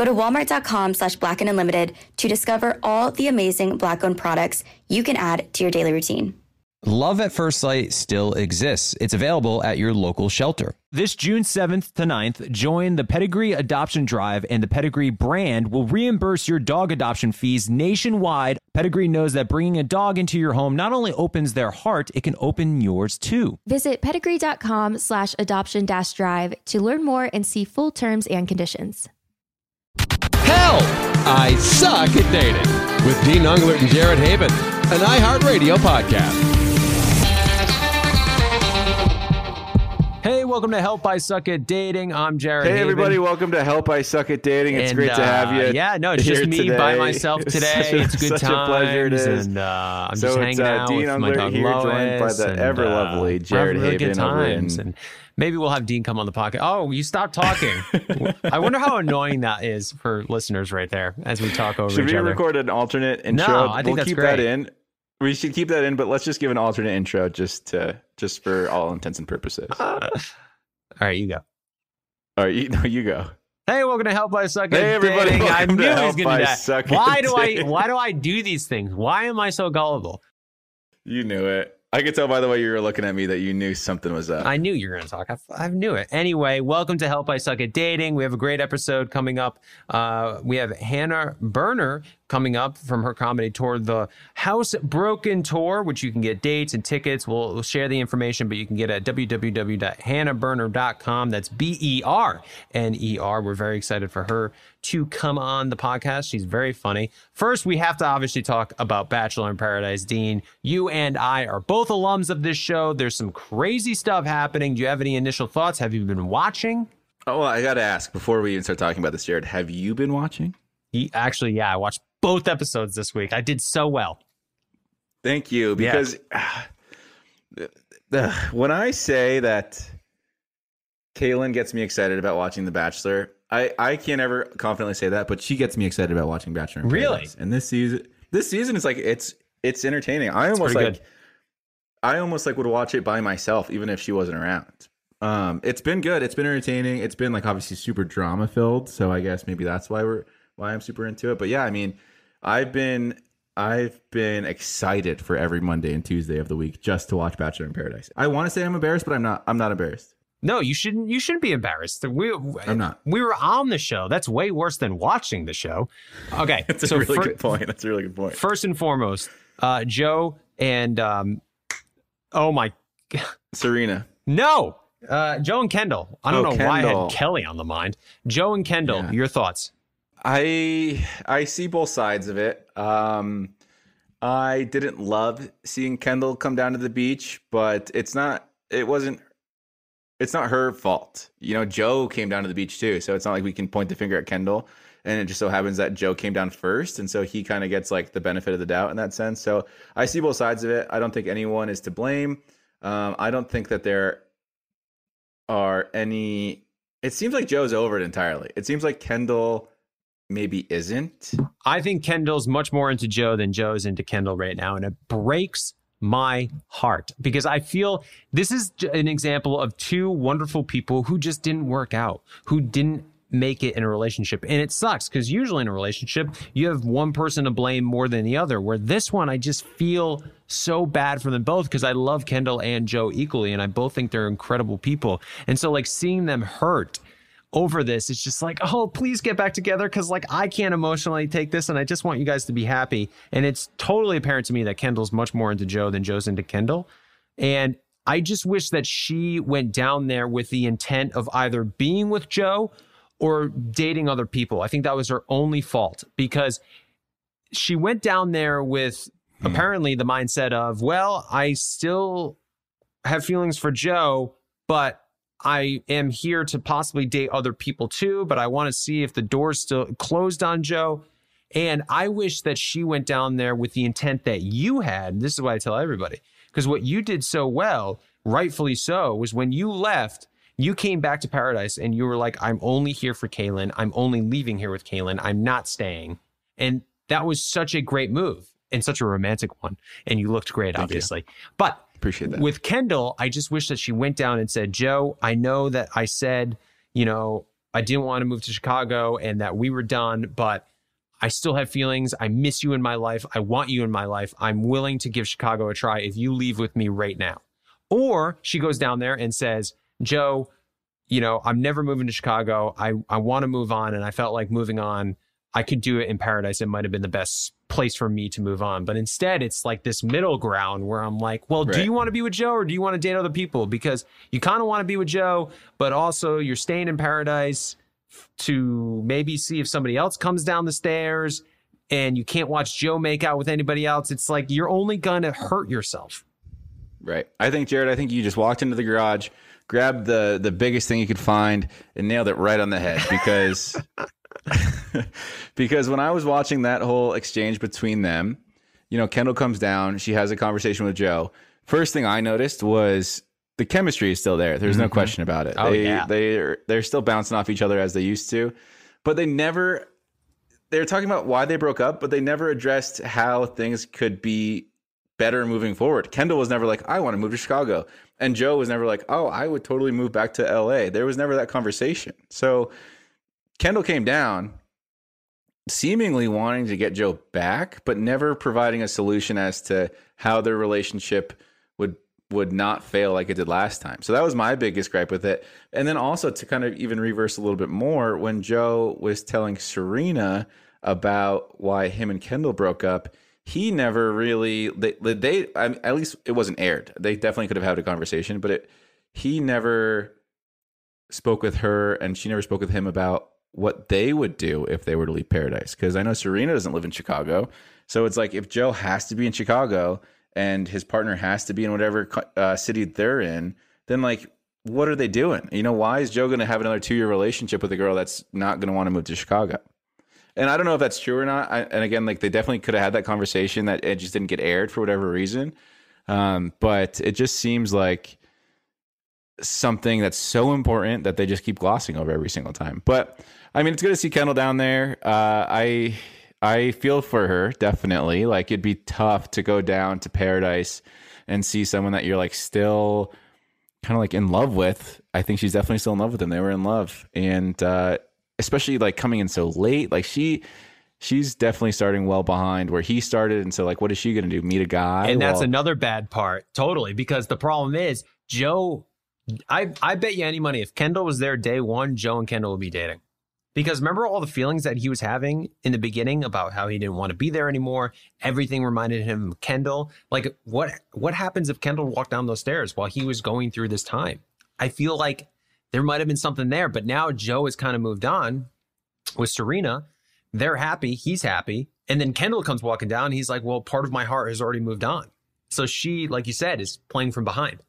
Go to walmart.com slash black and unlimited to discover all the amazing black owned products you can add to your daily routine. Love at First Sight still exists. It's available at your local shelter. This June 7th to 9th, join the Pedigree Adoption Drive, and the Pedigree brand will reimburse your dog adoption fees nationwide. Pedigree knows that bringing a dog into your home not only opens their heart, it can open yours too. Visit pedigree.com slash adoption dash drive to learn more and see full terms and conditions. Help! I suck at dating with Dean Unglert and Jared Haibon, an iHeartRadio podcast. Hey, welcome to Help I Suck at Dating. I'm Jared. Hey, Haibon. everybody, welcome to Help I Suck at Dating. It's And, great to have uh, you. Yeah, no, it's just me today. by myself It's today. such a- it's good such times. a pleasure it is. And uh, I'm so just it's hanging uh, out Dean with my Unglert dog here, Lois. joined by the and, ever uh, lovely we're Jared having really good Haibon over times. Maybe we'll have Dean come on the podcast. Oh, you stopped talking. I wonder how annoying that is for listeners right there as we talk over Should we other. record an alternate intro? No? I think we'll that's keep great. that in. We should keep that in, but let's just give an alternate intro just to just for all intents and purposes. all All right, you go. All right, you, no, you go. Hey, welcome to Help by Suck Hey, everybody. I knew he was going to do that. Suck Why do I? Why do I do these things? Why am I so gullible? You knew it. I could tell by the way you were looking at me that you knew something was up. I knew you were going to talk. I, I knew it. Anyway, welcome to Help I Suck at Dating. We have a great episode coming up. Uh, we have Hannah Berner coming up from her comedy tour, the House Broken Tour, which you can get dates and tickets. We'll, we'll share the information, but you can get it at www.hannahberner.com. That's B E R N E R. We're very excited for her to come on the podcast. She's very funny. First, we have to obviously talk about Bachelor in Paradise. Dean, you and I are both alums of this show. There's some crazy stuff happening. Do you have any initial thoughts? Have you been watching? oh, well, I got to ask before we even start talking about this, Jared. Have you been watching? He, actually, yeah, I watched both episodes this week. I did so well. Thank you. Because uh, when I say that Caelynn gets me excited about watching The Bachelor, I, I can't ever confidently say that, but she gets me excited about watching Bachelor. In Really? Paradise. And this season, this season is like it's it's entertaining. I almost like good. I almost like would watch it by myself, even if she wasn't around. Um, it's been good. It's been entertaining. It's been like obviously super drama filled. So I guess maybe that's why we're why I'm super into it. But yeah, I mean, I've been I've been excited for every Monday and Tuesday of the week just to watch Bachelor in Paradise. I want to say I'm embarrassed, but I'm not. I'm not embarrassed. No, you shouldn't. You shouldn't be embarrassed. We, I'm not. We were on the show. That's way worse than watching the show. Okay, That's a really fir- good point. That's a really good point. First and foremost, uh, Joe and um, oh my, Serena. no, uh, Joe and Kendall. I don't Oh, know why I had Kelly on the mind. Joe and Kendall, Yeah. your thoughts? I I see both sides of it. Um, I didn't love seeing Kendall come down to the beach, but it's not. It wasn't. It's not her fault. You know, Joe came down to the beach too, so it's not like we can point the finger at Kendall. And it just so happens that Joe came down first, and so he kind of gets like the benefit of the doubt in that sense. So I see both sides of it. I don't think anyone is to blame. Um, I don't think that there are any. It seems like Joe's over it entirely. It seems like Kendall maybe isn't. I think Kendall's much more into Joe than Joe's into Kendall right now, and it breaks my heart because I feel this is an example of two wonderful people who just didn't work out, who didn't make it in a relationship. And it sucks because usually in a relationship, you have one person to blame more than the other. Where this one, I just feel so bad for them both because I love Kendall and Joe equally, and I both think they're incredible people. And so, like, seeing them hurt over this. It's just like, oh, please get back together because like I can't emotionally take this, and I just want you guys to be happy. And it's totally apparent to me that Kendall's much more into Joe than Joe's into Kendall, and I just wish that she went down there with the intent of either being with Joe or dating other people. I think that was her only fault because she went down there with hmm. apparently the mindset of, well, I still have feelings for Joe, but I am here to possibly date other people too, but I want to see if the door's still closed on Joe. And I wish that she went down there with the intent that you had. This is what I tell everybody. Because what you did so well, rightfully so, was when you left, you came back to paradise and you were like, I'm only here for Caelynn. I'm only leaving here with Caelynn. I'm not staying. And that was such a great move and such a romantic one. And you looked great, Thank obviously. But Appreciate that. with Kendall, I just wish that she went down and said, Joe, I know that I said, you know, I didn't want to move to Chicago and that we were done, but I still have feelings. I miss you in my life. I want you in my life. I'm willing to give Chicago a try if you leave with me right now. Or she goes down there and says, Joe, you know, I'm never moving to Chicago. I, I want to move on. And I felt like moving on, I could do it in paradise. It might have been the best place for me to move on. But instead, it's like this middle ground where I'm like, well, do you want to be with Joe or do you want to date other people? Because you kind of want to be with Joe, but also you're staying in paradise to maybe see if somebody else comes down the stairs and you can't watch Joe make out with anybody else. It's like you're only going to hurt yourself. Right. I think Jared. I think you just walked into the garage, grabbed the the biggest thing you could find, and nailed it right on the head. Because because when I was watching that whole exchange between them, you know, Kendall comes down, she has a conversation with Joe. First thing I noticed was the chemistry is still there. There's no mm-hmm. question about it. Oh, they yeah. they they're still bouncing off each other as they used to, but they never. They're talking about why they broke up, but they never addressed how things could be better moving forward. Kendall was never like, I want to move to Chicago. And Joe was never like, oh, I would totally move back to LA. There was never that conversation. So Kendall came down seemingly wanting to get Joe back, but never providing a solution as to how their relationship would would not fail like it did last time. So that was my biggest gripe with it. And then also to kind of even reverse a little bit more, when Joe was telling Serena about why him and Kendall broke up, he never really they they I mean, at least it wasn't aired. They definitely could have had a conversation, but it he never spoke with her and she never spoke with him about what they would do if they were to leave paradise because i know serena doesn't live in chicago. So it's like if joe has to be in chicago and his partner has to be in whatever uh, city they're in then like what are they doing? You know why is joe going to have another two-year relationship with a girl that's not going to want to move to chicago? And i don't know if that's true or not. I, and again like they definitely could have had that conversation that it just didn't get aired for whatever reason. Um, but it just seems like something that's so important that they just keep glossing over every single time. But I mean, it's good to see Kendall down there. Uh, I I feel for her definitely. Like it'd be tough to go down to paradise and see someone that you're like still kind of like in love with. I think she's definitely still in love with him. They were in love, and uh, especially like coming in so late. Like she. She's definitely starting well behind where he started, and so like, what is she going to do? Meet a guy? And that's Well, another bad part, totally, because the problem is Joe. I I bet you any money if Kendall was there day one, Joe and Kendall would be dating. Because remember all the feelings that he was having in the beginning about how he didn't want to be there anymore. Everything reminded him of Kendall. Like what what happens if Kendall walked down those stairs while he was going through this time? I feel like there might have been something there, but now Joe has kind of moved on with Serena. They're happy, he's happy, and then Kendall comes walking down. He's like, "Well, part of my heart has already moved on." So she, like you said, is playing from behind.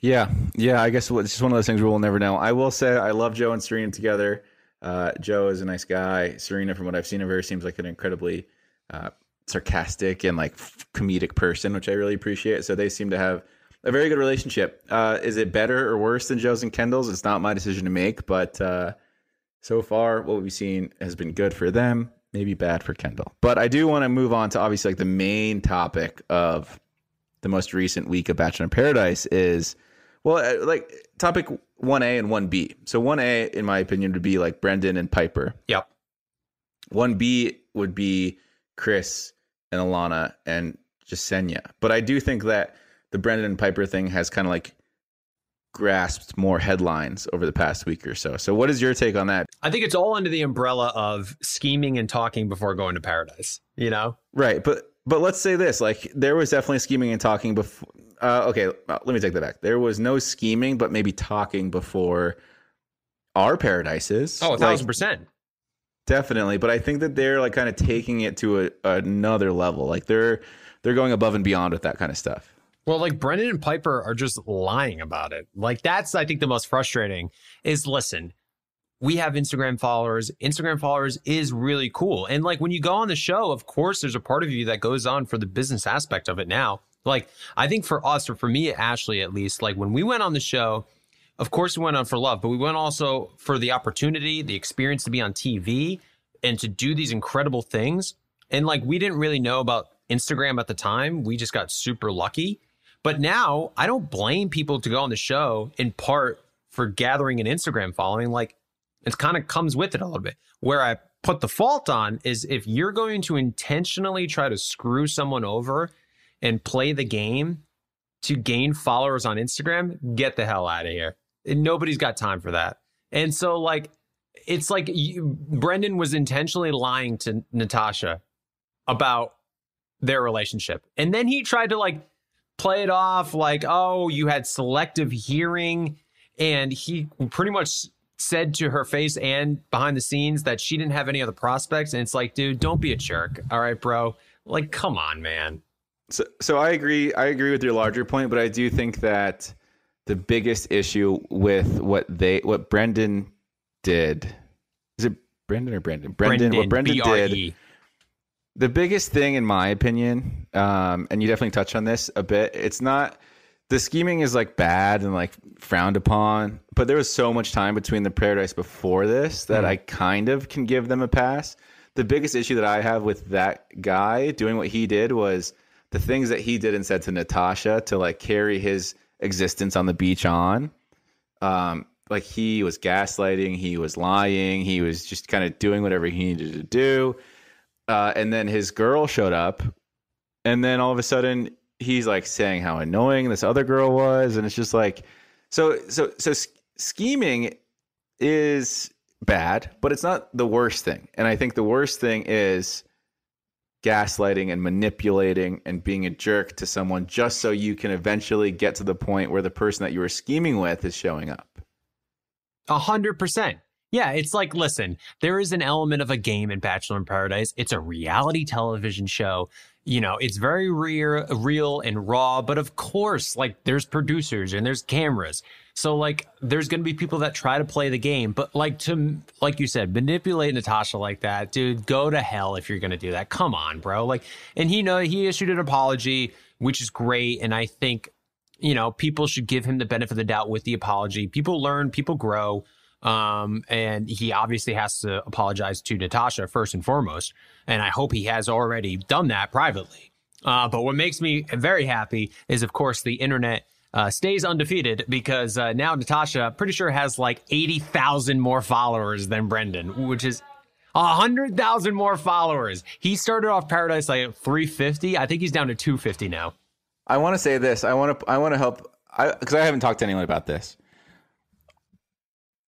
Yeah, yeah. I guess it's just one of those things we'll never know. I will say I love Joe and Serena together. Uh, Joe is a nice guy. Serena, from what I've seen of her, seems like an incredibly uh, sarcastic and like comedic person, which I really appreciate. So they seem to have a very good relationship. Uh, is it better or worse than Joe's and Kendall's? It's not my decision to make, but uh, so far what we've seen has been good for them. Maybe bad for Kendall. But I do want to move on to obviously like the main topic of the most recent week of Bachelor in Paradise is well, uh, like topic 1A and 1B. So 1A, in my opinion, would be like Brendan and Piper. Yep. 1B would be Chris and Alana and Jessenia. But I do think that the Brendan and Piper thing has kind of like grasped more headlines over the past week or so. So, what is your take on that? I think it's all under the umbrella of scheming and talking before going to paradise. You know, Right, but but let's say this: like there was definitely scheming and talking before. Uh, okay, uh, let me take that back. There was no scheming, but maybe talking before our paradises. oh, a Like, thousand percent. Definitely, but I think that they're like kind of taking it to a, another level. Like they're they're going above and beyond with that kind of stuff. Well, like Brendan and Piper are just lying about it. Like that's I think the most frustrating is listen, we have Instagram followers. Instagram followers is really cool. And like when you go on the show, of course there's a part of you that goes on for the business aspect of it now. Like I think for us or for me Ashley at least, like when we went on the show, of course we went on for love, but we went also for the opportunity, the experience to be on TV and to do these incredible things. And like we didn't really know about Instagram at the time. We just got super lucky. But now I don't blame people to go on the show in part for gathering an Instagram following. Like it kind of comes with it a little bit. Where I put the fault on is if you're going to intentionally try to screw someone over and play the game to gain followers on Instagram, get the hell out of here. Nobody's got time for that. And so, like, it's like you, Brendan was intentionally lying to Natasha about their relationship. And then he tried to, like, play it off like, oh, you had selective hearing. And he pretty much said to her face and behind the scenes that she didn't have any other prospects. And it's like, dude, don't be a jerk. All right, bro. Like, come on, man. So, so I agree. I agree with your larger point, but I do think that the biggest issue with what they, what Brendan did, is it Brendan or Brendan? Brendan. what Brendan did. The biggest thing, in my opinion, um, and you definitely touched on this a bit. It's not the scheming is like bad and like frowned upon, but there was so much time between the paradise before this that I kind of can give them a pass. The biggest issue that I have with that guy doing what he did was the things that he did and said to Natasha to like carry his existence on the beach on. Um, like he was gaslighting, he was lying, he was just kind of doing whatever he needed to do. Uh, and then his girl showed up, and then all of a sudden he's like saying how annoying this other girl was, and it's just like, so so so scheming is bad, but it's not the worst thing. And I think the worst thing is gaslighting and manipulating and being a jerk to someone just so you can eventually get to the point where the person that you were scheming with is showing up. A hundred percent. Yeah, it's like, listen, there is an element of a game in Bachelor in Paradise. It's a reality television show. You know, it's very real, real and raw. But of course, like, there's producers and there's cameras. So, like, there's going to be people that try to play the game. But, like, to, like you said, manipulate Natasha like that, dude, go to hell if you're going to do that. Come on, bro. Like, and he know he issued an apology, which is great. And I think, you know, people should give him the benefit of the doubt with the apology. People learn, people grow. Um, and he obviously has to apologize to Natasha first and foremost. And I hope he has already done that privately. Uh, but what makes me very happy is, of course, the internet uh, stays undefeated because uh, now Natasha, pretty sure, has like 80,000 more followers than Brendan, which is 100,000 more followers. He started off Paradise like 350. I think he's down to 250 now. I want to say this. I want to. I want to help. I because I haven't talked to anyone about this.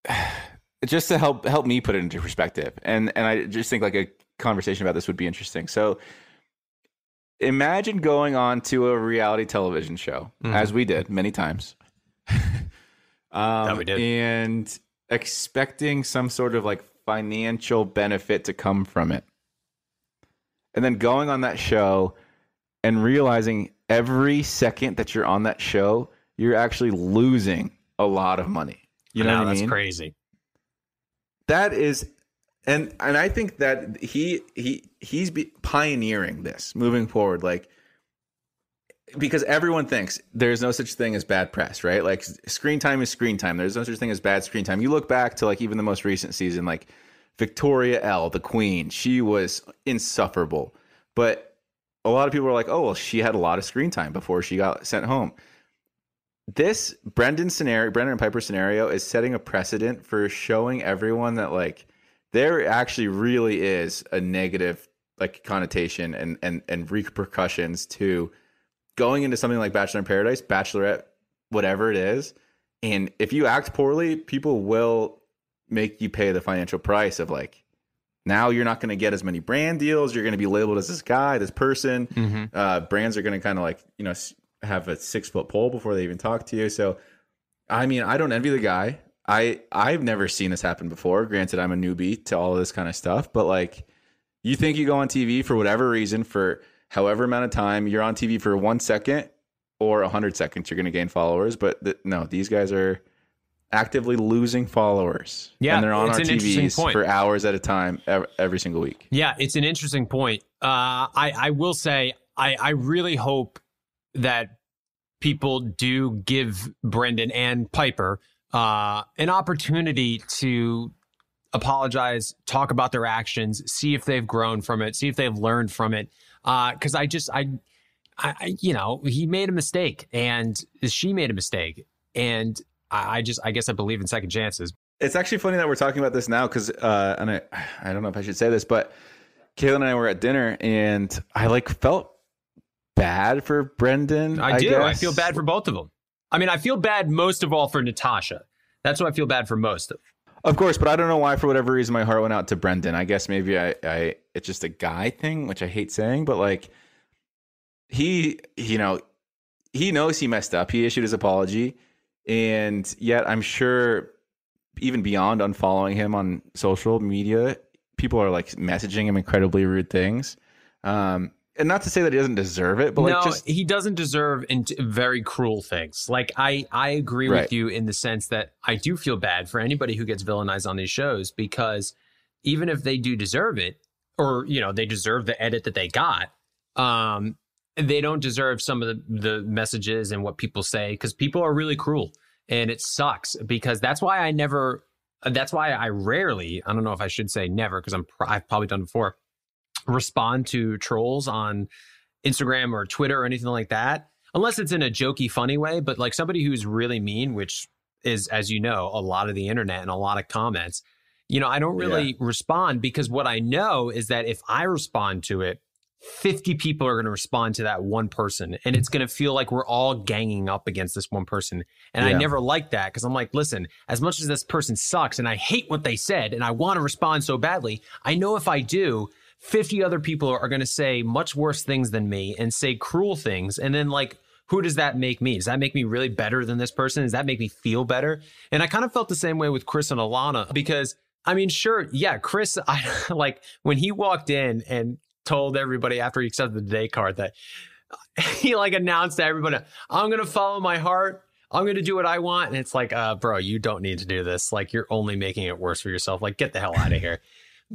Just to help help me put it into perspective, and and I just think like a conversation about this would be interesting. So, imagine going on to a reality television show, as we did many times, um, That we did. and expecting some sort of like financial benefit to come from it, and then going on that show and realizing every second that you're on that show, you're actually losing a lot of money. You know Now what I that's mean? crazy. That is, and and I think that he he he's pioneering this moving forward, like because everyone thinks there's no such thing as bad press, right? Like screen time is screen time. There's no such thing as bad screen time. You look back to like even the most recent season, like Victoria L, the Queen, she was insufferable, but a lot of people are like, oh well, she had a lot of screen time before she got sent home this Brendan scenario, Brendan Piper scenario is setting a precedent for showing everyone that like there actually really is a negative like connotation and and and repercussions to going into something like Bachelor in Paradise, Bachelorette, whatever it is, And if you act poorly, people will make you pay the financial price of like, now you're not going to get as many brand deals. You're going to be labeled as this guy, this person. Mm-hmm. Uh, brands are going to kind of like, you know, have a six foot pole before they even talk to you. So, I mean, I don't envy the guy. I I've never seen this happen before. Granted, I'm a newbie to all of this kind of stuff, but like, you think you go on TV for whatever reason for however amount of time you're on TV for one second or a hundred seconds, you're going to gain followers. But th- no, these guys are actively losing followers. Yeah, and they're on our TVs for hours at a time every, every single week. Yeah, it's an interesting point. Uh, I I will say I I really hope that people do give Brendan and Piper uh, an opportunity to apologize, talk about their actions, see if they've grown from it, see if they've learned from it. Because I just I, I I you know he made a mistake and she made a mistake and I, I just I guess I believe in second chances. It's actually funny that we're talking about this now because, uh, and I, I don't know if I should say this, but Caelynn and I were at dinner and I like felt bad for Brendan. I, do. I feel bad for both of them. I mean, I feel bad most of all for Natasha. That's what I feel bad for most of. Of course, but I don't know why. For whatever reason, my heart went out to Brendan. I guess maybe I, I it's just a guy thing, which I hate saying, but like he, you know, he knows he messed up. He issued his apology, and yet I'm sure, even beyond unfollowing him on social media, people are like messaging him incredibly rude things. Um, and not to say that he doesn't deserve it, but no, like just he doesn't deserve in very cruel things. Like I, I agree Right. with you in the sense that I do feel bad for anybody who gets villainized on these shows because even if they do deserve it, or you know they deserve the edit that they got, um, they don't deserve some of the, the messages and what people say because people are really cruel and it sucks because that's why I never. That's why I rarely. I don't know if I should say never because I'm. pr- I've probably done before respond to trolls on Instagram or Twitter or anything like that, unless it's in a jokey, funny way. But like somebody who's really mean, which is, as you know, a lot of the internet and a lot of comments, you know, I don't really respond because what I know is that if I respond to it, 50 people are going to respond to that one person and it's going to feel like we're all ganging up against this one person and i never like that because i'm like listen as much as this person sucks and i hate what they said and i want to respond so badly i know if i do 50 other people are going to say much worse things than me and say cruel things and then like who does that make me does that make me really better than this person does that make me feel better and i kind of felt the same way with chris and alana because I mean, sure, yeah, Chris. I like when he walked in and told everybody after he accepted the day card that he like announced to everybody, "I'm gonna follow my heart. I'm gonna do what I want." And it's like, uh, bro, you don't need to do this. Like, you're only making it worse for yourself. Like, get the hell out of here.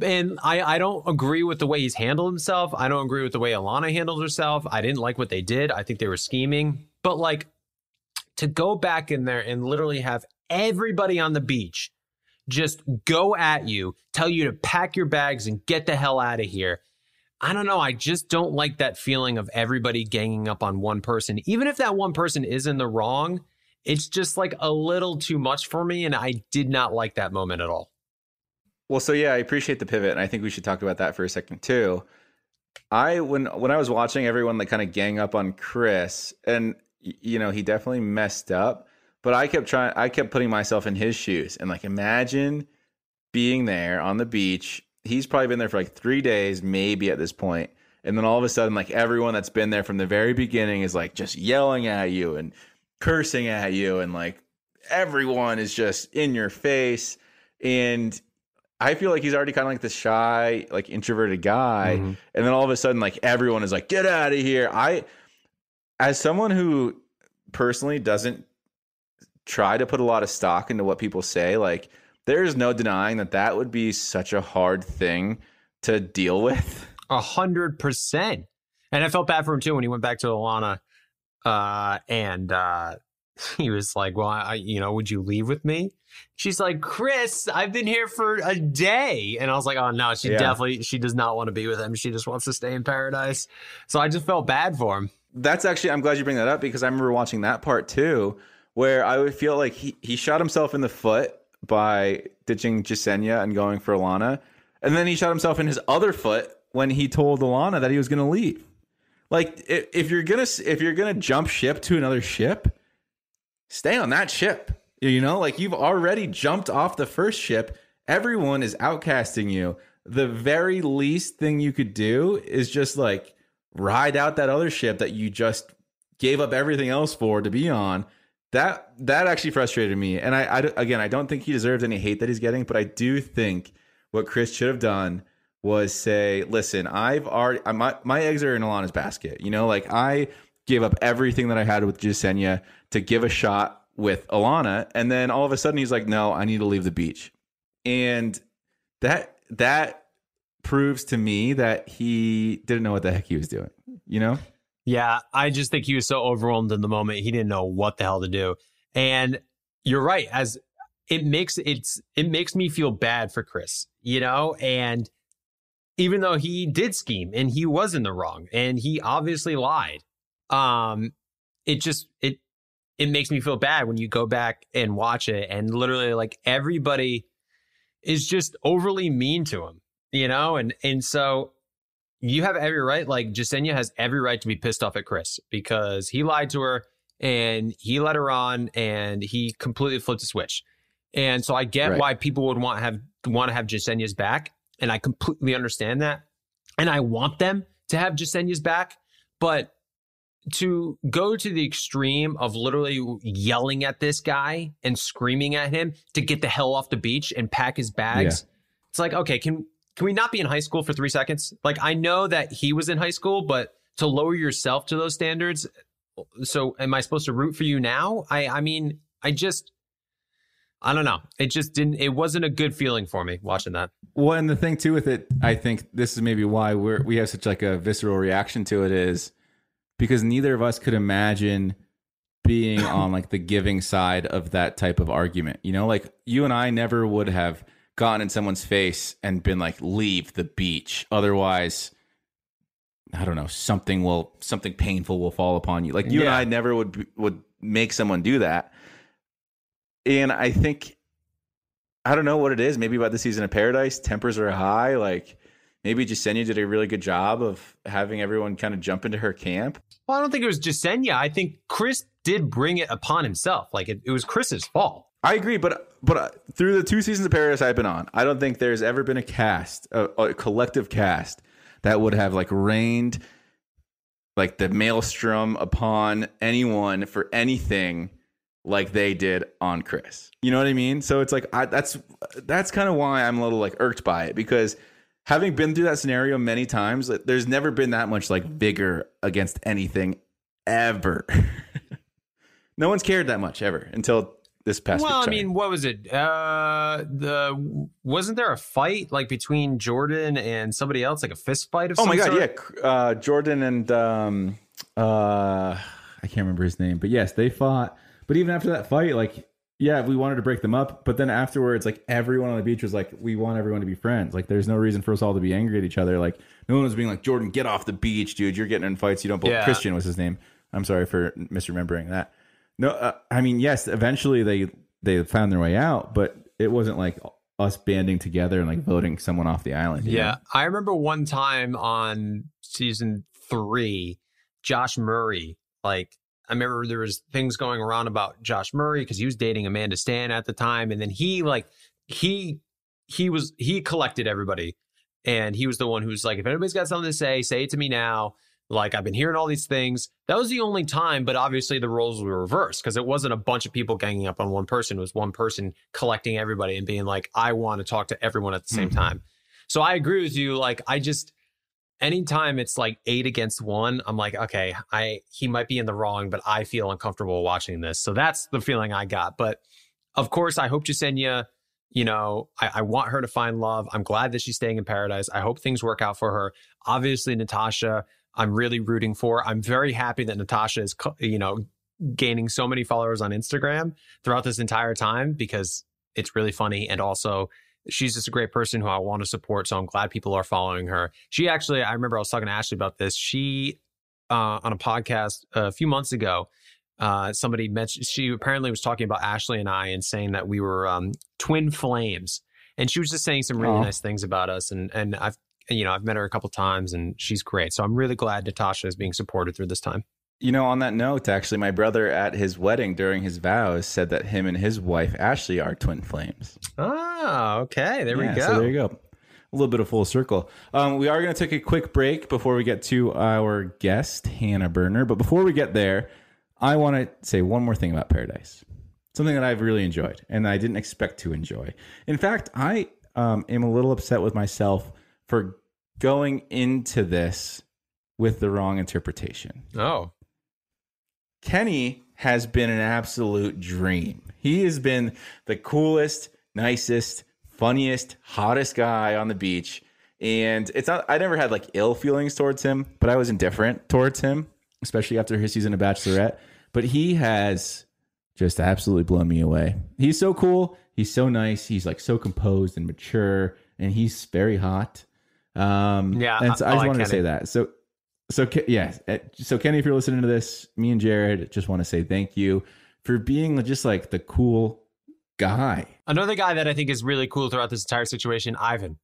And I, I don't agree with the way he's handled himself. I don't agree with the way Alana handled herself. I didn't like what they did. I think they were scheming. But like to go back in there and literally have everybody on the beach just go at you, tell you to pack your bags and get the hell out of here. I don't know. I just don't like that feeling of everybody ganging up on one person. Even if that one person is in the wrong, it's just like a little too much for me. And I did not like that moment at all. Well, so yeah, I appreciate the pivot, and I think we should talk about that for a second too. I when when I was watching everyone like kind of gang up on Chris, and you know he definitely messed up, but I kept trying. I kept putting myself in his shoes, and like imagine being there on the beach. He's probably been there for like three days, maybe at this point, and then all of a sudden, like everyone that's been there from the very beginning is like just yelling at you and cursing at you, and like everyone is just in your face, and I feel like he's already kind of like this shy, like introverted guy, Mm-hmm. and then all of a sudden, like everyone is like, "Get out of here!" I, as someone who personally doesn't try to put a lot of stock into what people say, like there is no denying that that would be such a hard thing to deal with. A hundred percent. And I felt bad for him too when he went back to Alana, uh, and uh, he was like, "Well, I, you know, would you leave with me?" She's like, "Chris, I've been here for a day," and I was like, "Oh no, she Yeah. definitely she does not want to be with him. She just wants to stay in paradise." So I just felt bad for him. That's actually I'm glad you bring that up because I remember watching that part too, where I would feel like he he shot himself in the foot by ditching Jessenia and going for Alana, and then he shot himself in his other foot when he told Alana that he was going to leave. Like if, if you're gonna if you're gonna jump ship to another ship, stay on that ship. You know, like you've already jumped off the first ship. Everyone is outcasting you. The very least thing you could do is just like ride out that other ship that you just gave up everything else for to be on. That that actually frustrated me. And I, I again, I don't think he deserves any hate that he's getting, but I do think what Chris should have done was say, "Listen, I've already uh, my my eggs are in Alana's basket. You know, like I gave up everything that I had with Jessenia to give a shot with Alana, and then all of a sudden he's like, "No, I need to leave the beach," and that that proves to me that he didn't know what the heck he was doing. You know? Yeah, I just think he was so overwhelmed in the moment. He didn't know what the hell to do. And you're right. As it makes it's it makes me feel bad for Chris, you know, and even though he did scheme and he was in the wrong and he obviously lied, um, it just it it makes me feel bad when you go back and watch it and literally like everybody is just overly mean to him, you know, and and so you have every right. Like Jessenia has every right to be pissed off at Chris because he lied to her and he let her on and he completely flipped a switch. And so I get right. why people would want to have want to have Jessenia's back, and I completely understand that. And I want them to have Jessenia's back, but to go to the extreme of literally yelling at this guy and screaming at him to get the hell off the beach and pack his bags. Yeah. It's like, okay, can can we not be in high school for 3 seconds? Like I know that he was in high school, but to lower yourself to those standards, so am I supposed to root for you now? I I mean, I just I don't know. It just didn't. It wasn't a good feeling for me watching that. Well, and the thing too with it, I think this is maybe why we're we have such like a visceral reaction to it is because neither of us could imagine being on like the giving side of that type of argument. You know, like you and I never would have gotten in someone's face and been like, "Leave the beach," otherwise. I don't know. Something will, something painful will fall upon you. Like you yeah. and I never would would make someone do that and I think I don't know what it is. Maybe about the season of Paradise, tempers are high. Like maybe Jessenia did a really good job of having everyone kind of jump into her camp. Well, I don't think it was Jessenia. I think Chris did bring it upon himself. Like it, it was Chris's fault. I agree, but but uh, through the two seasons of Paradise I've been on, I don't think there's ever been a cast, a, a collective cast that would have like rained like the maelstrom upon anyone for anything like they did on Chris. You know what I mean? So it's like I, that's that's kind of why I'm a little like irked by it because having been through that scenario many times, there's never been that much like vigor against anything ever. no one's cared that much ever until this past. Well, I mean, what was it? Uh, the wasn't there a fight like between Jordan and somebody else, like a fist fight? Of oh my god, sort? yeah, uh, Jordan and um, uh, I can't remember his name, but yes, they fought but even after that fight, like, yeah, we wanted to break them up. But then afterwards, like, everyone on the beach was like, we want everyone to be friends. Like, there's no reason for us all to be angry at each other. Like, no one was being like, Jordan, get off the beach, dude. You're getting in fights. You don't believe. Yeah. Christian was his name. I'm sorry for misremembering that. No, uh, I mean, yes, eventually they they found their way out, but it wasn't like us banding together and like voting someone off the island. Yeah. Know? I remember one time on season three, Josh Murray, like I remember there was things going around about Josh Murray because he was dating Amanda Stan at the time, and then he like he he was he collected everybody, and he was the one who's like, if anybody's got something to say, say it to me now. Like I've been hearing all these things. That was the only time, but obviously the roles were reversed because it wasn't a bunch of people ganging up on one person. It was one person collecting everybody and being like, I want to talk to everyone at the same mm-hmm. time. So I agree with you. Like I just anytime it's like eight against one, I'm like, okay, I he might be in the wrong, but I feel uncomfortable watching this. So that's the feeling I got. But of course, I hope Jessenia, you know, I, I want her to find love. I'm glad that she's staying in paradise. I hope things work out for her. Obviously, Natasha, I'm really rooting for. I'm very happy that Natasha is, you know, gaining so many followers on Instagram throughout this entire time because it's really funny and also she's just a great person who I want to support. So I'm glad people are following her. She actually, I remember I was talking to Ashley about this. She, uh, on a podcast a few months ago, uh, somebody mentioned, she apparently was talking about Ashley and I and saying that we were um, twin flames. And she was just saying some really nice things about us. And, and I've, you know, I've met her a couple times and she's great. So I'm really glad Natasha is being supported through this time. You know, on that note, actually, my brother at his wedding during his vows said that him and his wife Ashley are twin flames. Oh, okay. There Yeah, we go. So there you go. A little bit of full circle. Um, we are going to take a quick break before we get to our guest, Hannah Berner. But before we get there, I want to say one more thing about Paradise. Something that I've really enjoyed and I didn't expect to enjoy. In fact, I um, am a little upset with myself for going into this with the wrong interpretation. Oh, Kenny has been an absolute dream. He has been the coolest, nicest, funniest, hottest guy on the beach. And it's not, I never had like ill feelings towards him, but I was indifferent towards him, especially after his season of Bachelorette. But he has just absolutely blown me away. He's so cool. He's so nice. He's like so composed and mature, and he's very hot. Um, Yeah, and so I- I, just like wanted to say that. So, so yeah. uh, So Kenny, if you're listening to this, me and Jared just want to say thank you for being just like the cool guy. another guy that I think is really cool throughout this entire situation, Ivan.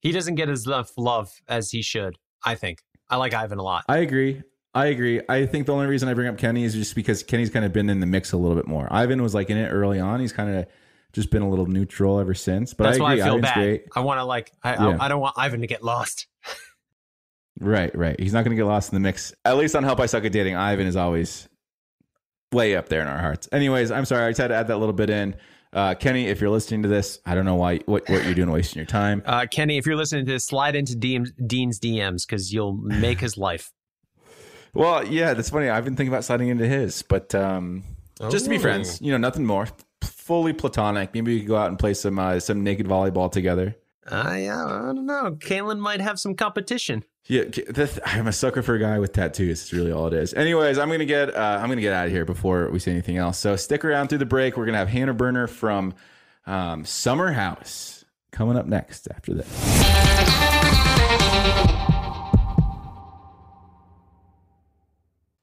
He doesn't get as enough love as he should. I think. I like Ivan a lot. I agree. I agree. I think the only reason I bring up Kenny is just because Kenny's kind of been in the mix a little bit more. Ivan was like in it early on. He's kind of just been a little neutral ever since. But That's I why. I feel Ivan's bad. great. I want to like. I, Yeah. I I don't want Ivan to get lost. Right, right. He's not going to get lost in the mix. At least on Help I Suck at Dating, Ivan is always way up there in our hearts. Anyways, I'm sorry. I just had to add that little bit in. Uh, Kenny, if you're listening to this, I don't know why what, what you're doing wasting your time. Uh, Kenny, if you're listening to this, slide into DM, Dean's DMs because you'll make his life. Well, yeah, that's funny. I've been thinking about sliding into his, but um, just to be Oh. friends, you know, nothing more. Fully platonic. Maybe we could go out and play some uh, some naked volleyball together. I, uh, I don't know. Caelynn might have some competition. Yeah, I'm a sucker for a guy with tattoos. It's really all it is. Anyways, I'm gonna get uh, I'm gonna get out of here before we say anything else. So stick around through the break. We're gonna have Hannah Berner from um, Summer House coming up next after this.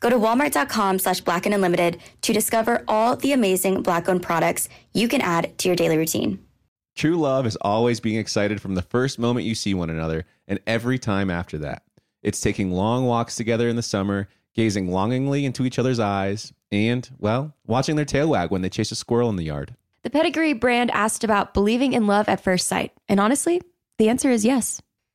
Go to walmart.com slash black and unlimited to discover all the amazing black owned products you can add to your daily routine. True love is always being excited from the first moment you see one another and every time after that. It's taking long walks together in the summer, gazing longingly into each other's eyes, and, well, watching their tail wag when they chase a squirrel in the yard. The Pedigree brand asked about believing in love at first sight. And honestly, the answer is yes.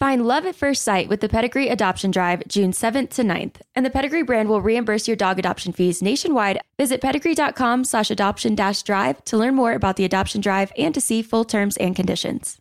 Find love at first sight with the Pedigree Adoption Drive June 7th to 9th, and the Pedigree brand will reimburse your dog adoption fees nationwide. Visit pedigree.com slash adoption dash drive to learn more about the adoption drive and to see full terms and conditions.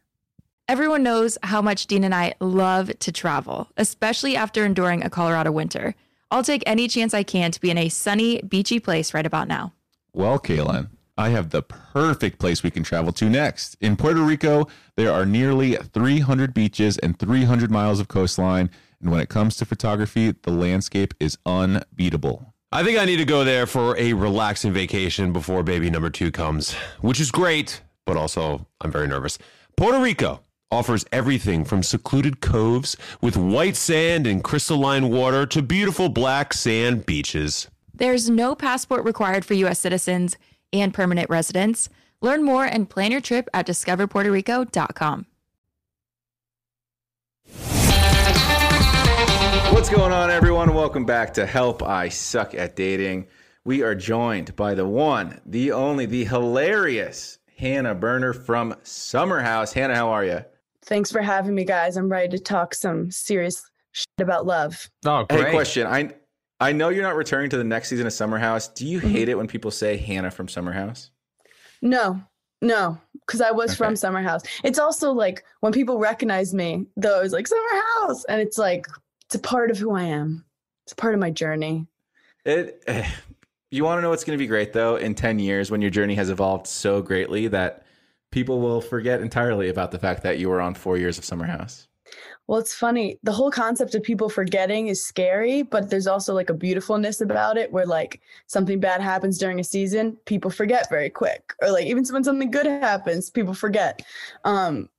Everyone knows how much Dean and I love to travel, especially after enduring a Colorado winter. I'll take any chance I can to be in a sunny, beachy place right about now. Well, Caelynn, I have the perfect place we can travel to next. In Puerto Rico, there are nearly 300 beaches and 300 miles of coastline. And when it comes to photography, the landscape is unbeatable. I think I need to go there for a relaxing vacation before baby number two comes, which is great, but also I'm very nervous. Puerto Rico offers everything from secluded coves with white sand and crystalline water to beautiful black sand beaches. There's no passport required for U.S. citizens and permanent residents. Learn more and plan your trip at discoverpuertorico.com. What's going on, everyone? Welcome back to Help I Suck at Dating. We are joined by the one, the only, the hilarious Hannah Berner from Summer House. Hannah, how are you? Thanks for having me, guys. I'm ready to talk some serious shit about love. Oh, great. Hey, question. I I know you're not returning to the next season of Summer House. Do you mm-hmm. hate it when people say Hannah from Summer House? No, no, because I was Okay. from Summer House. It's also like when people recognize me, though, it's like Summer House, and it's like it's a part of who I am. It's a part of my journey. It. You want to know what's going to be great though? In ten years, when your journey has evolved so greatly that people will forget entirely about the fact that you were on four years of Summer House. Well, it's funny. The whole concept of people forgetting is scary, but there's also like a beautifulness about it where like something bad happens during a season, people forget very quick. Or like even when something good happens, people forget. Um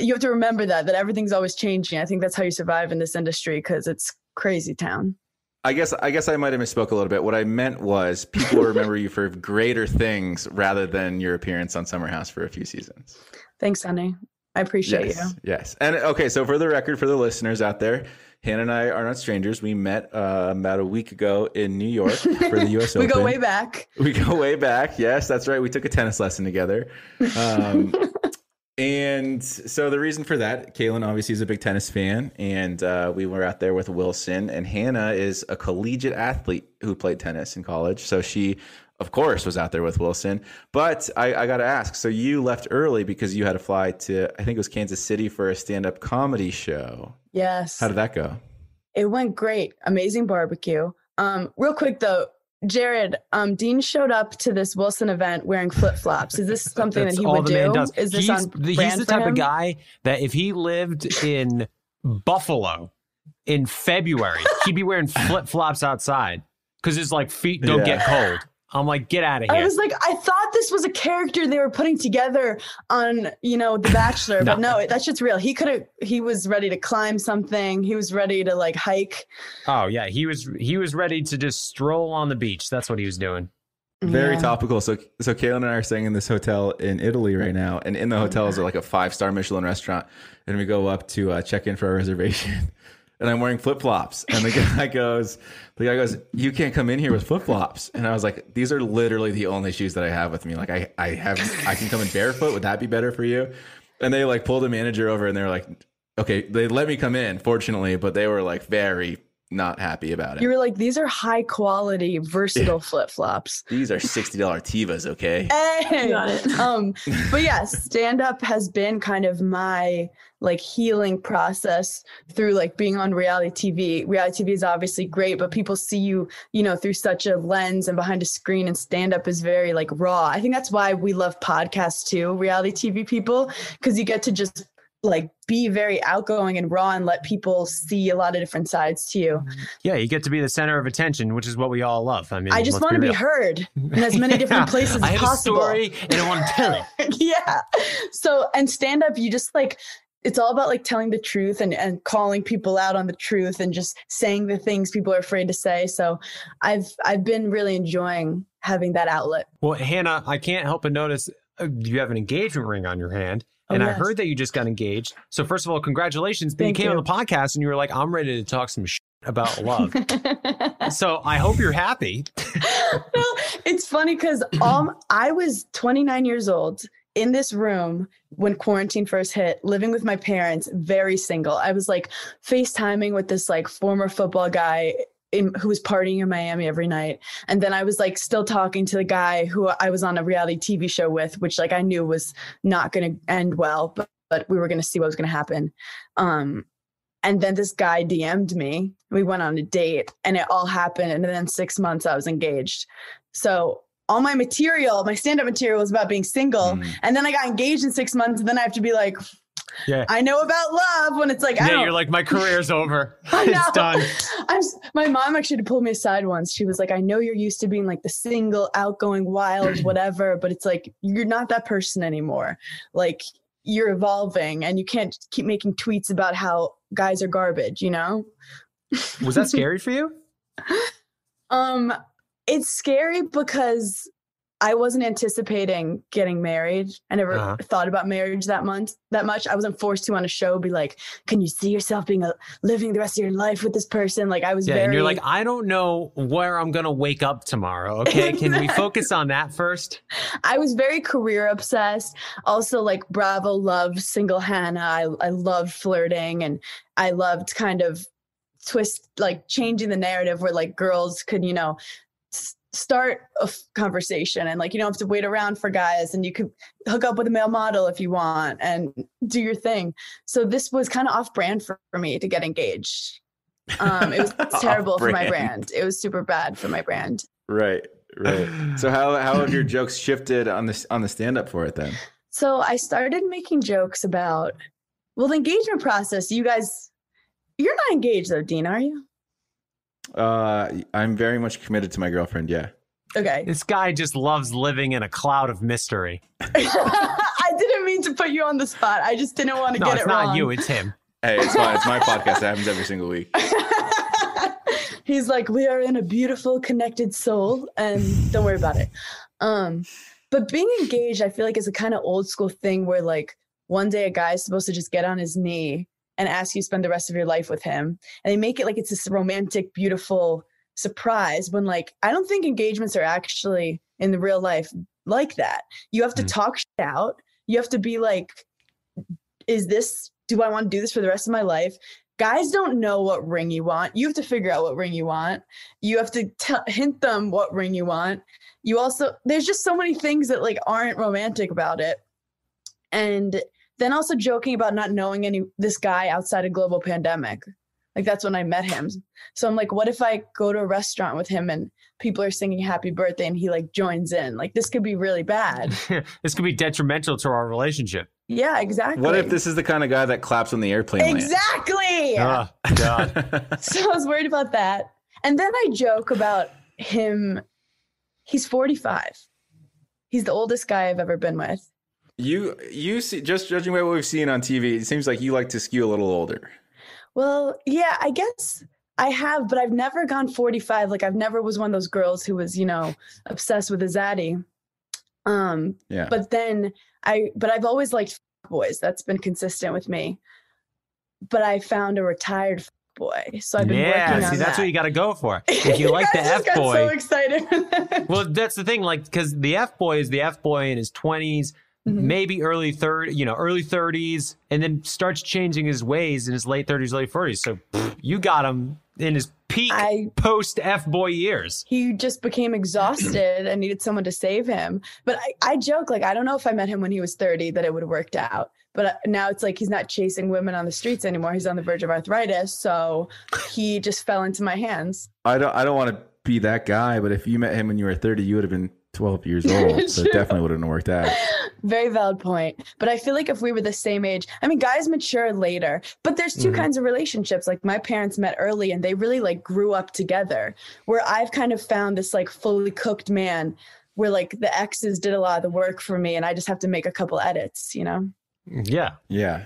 you have to remember that that everything's always changing. I think that's how you survive in this industry because it's crazy town. I guess I guess I might have misspoke a little bit. What I meant was people remember you for greater things rather than your appearance on Summer House for a few seasons. Thanks, honey. I appreciate yes, you. Yes. And okay, so for the record, for the listeners out there, Hannah and I are not strangers. We met uh, about a week ago in New York for the U.S. we Open. go way back. We go way back. Yes, that's right. We took a tennis lesson together. Um, and so the reason for that, Caelynn obviously is a big tennis fan, and uh, we were out there with Wilson. And Hannah is a collegiate athlete who played tennis in college, so she, of course, was out there with Wilson. But I, I got to ask, so you left early because you had to fly to, I think it was Kansas City for a stand-up comedy show. Yes. How did that go? It went great. Amazing barbecue. Um, real quick though, Jared, um, Dean showed up to this Wilson event wearing flip flops. Is this something that That's he all would the do? man does. Is this he's, on he's brand the for type him? of guy that if he lived in Buffalo in February, he'd be wearing flip flops outside because his like feet don't Yeah. get cold. I'm like, get out of here. I was like, I thought this was a character they were putting together on, you know, The Bachelor, but no, that shit's real. He could have. He was ready to climb something. He was ready to like hike. oh yeah, he was he was ready to just stroll on the beach. That's what he was doing. Very Yeah. topical. So, so Caelynn and I are staying in this hotel in Italy right now, and in the hotel is like a five star Michelin restaurant. And we go up to uh, check in for our reservation, and I'm wearing flip flops. And the guy goes, the guy goes, "You can't come in here with flip flops." And I was like, "These are literally the only shoes that I have with me. Like, I, I have, I can come in barefoot. Would that be better for you?" And they like pulled the manager over, and they were like, "Okay, they let me come in, fortunately, but they were like very not happy about it. You were like, these are high quality, versatile flip flops. These are sixty dollar Tevas, okay?" Hey, Got it. um, but yeah, stand up has been kind of my like healing process through like being on reality TV. Reality TV is obviously great, but people see you, you know, through such a lens and behind a screen, and stand up is very like raw. I think that's why we love podcasts too, reality TV people, because you get to just like be very outgoing and raw and let people see a lot of different sides to you. Mm-hmm. Yeah, you get to be the center of attention, which is what we all love. I mean, I just want to be real. heard in as many different places I as have possible. a story and I want to tell it. yeah. So and stand up, you just like it's all about like telling the truth and, and calling people out on the truth and just saying the things people are afraid to say. So I've I've been really enjoying having that outlet. Well, Hannah, I can't help but notice uh, you have an engagement ring on your hand. Oh, And I heard that you just got engaged. So first of all, congratulations. Then you came you. on the podcast and you were like, I'm ready to talk some shit about love. so I hope you're happy. no, it's funny because um I was 29 years old in this room when quarantine first hit, living with my parents, very single. I was like FaceTiming with this like former football guy in, who was partying in Miami every night. And then I was like still talking to the guy who I was on a reality TV show with, which like I knew was not going to end well, but, but we were going to see what was going to happen. Um, and then this guy DM'd me. We went on a date and it all happened. And then six months I was engaged. So all my material, my stand up material was about being single. Mm. And then I got engaged in six months. And then I have to be like, yeah. I know about love when it's like, yeah, you're like, my career's over. it's done. I'm, my mom actually pulled me aside once. She was like, I know you're used to being like the single, outgoing, wild, whatever, but it's like, you're not that person anymore. Like, you're evolving and you can't keep making tweets about how guys are garbage, you know? Was that scary for you? Um, it's scary because I wasn't anticipating getting married. I never uh-huh. thought about marriage that month that much. I wasn't forced to on a show be like, "Can you see yourself being a, living the rest of your life with this person?" Like I was yeah, very. And you're like, I don't know where I'm gonna wake up tomorrow. Okay, can we focus on that first? I was very career obsessed. Also, like Bravo loved single Hannah. I I loved flirting and I loved kind of twist like changing the narrative where like girls could you know start a f- conversation and like you don't have to wait around for guys and you could hook up with a male model if you want and do your thing. So this was kind of off brand for, for me to get engaged. Um it was terrible for my brand. it was super bad for my brand. Right right. So how how have your jokes shifted on this on the stand up for it then? So i started making jokes about well the engagement process you guys you're not engaged though dean are you uh, I'm very much committed to my girlfriend. Yeah. Okay. This guy just loves living in a cloud of mystery. I didn't mean to put you on the spot. I just didn't want to no, get it wrong. it's not you. It's him. Hey, it's fine. It's my podcast. It happens every single week. He's like, we are in a beautiful connected soul, and don't worry about it. Um, but being engaged, I feel like is a kind of old school thing where like one day a guy is supposed to just get on his knee and ask you to spend the rest of your life with him. And they make it like it's this romantic, beautiful surprise when like I don't think engagements are actually in the real life like that. You have to mm. talk shit out. You have to be like, is this do I want to do this for the rest of my life? Guys don't know what ring you want. You have to figure out what ring you want. You have to t- hint them what ring you want. You also there's just so many things that like aren't romantic about it. And then also joking about not knowing any this guy outside a global pandemic. Like that's when I met him. So I'm like, what if I go to a restaurant with him and people are singing happy birthday and he like joins in? Like this could be really bad. this could be detrimental to our relationship. Yeah, exactly. What if this is the kind of guy that claps on the airplane Exactly. Oh, God. so I was worried about that. And then I joke about him. He's 45. He's the oldest guy I've ever been with. You you see just judging by what we've seen on TV, it seems like you like to skew a little older. Well, yeah, I guess I have, but I've never gone 45. Like I've never was one of those girls who was, you know, obsessed with a zaddy. Um, yeah. But then I, but I've always liked boys. That's been consistent with me. But I found a retired boy, so I've been yeah, working on see, that's what you got to go for. If you like the F boy, so excited. well, that's the thing, like because the F boy is the F boy in his 20s mm-hmm. maybe early third, you know, early 30s, and then starts changing his ways in his late 30s, late 40s. So pff, you got him in his peak post F boy years. He just became exhausted and needed someone to save him. But I, I joke, like, I don't know if I met him when he was 30 that it would have worked out. But uh, now it's like he's not chasing women on the streets anymore. He's on the verge of arthritis. So he just fell into my hands. I don't I don't want to be that guy, but if you met him when you were 30, you would have been 12 years old. so it definitely wouldn't have worked out. Very valid point. But I feel like if we were the same age, I mean, guys mature later, but there's 2 mm-hmm. kinds of relationships. Like my parents met early and they really like grew up together, where I've kind of found this like fully cooked man where like the exes did a lot of the work for me and I just have to make a couple edits, you know? Yeah, yeah.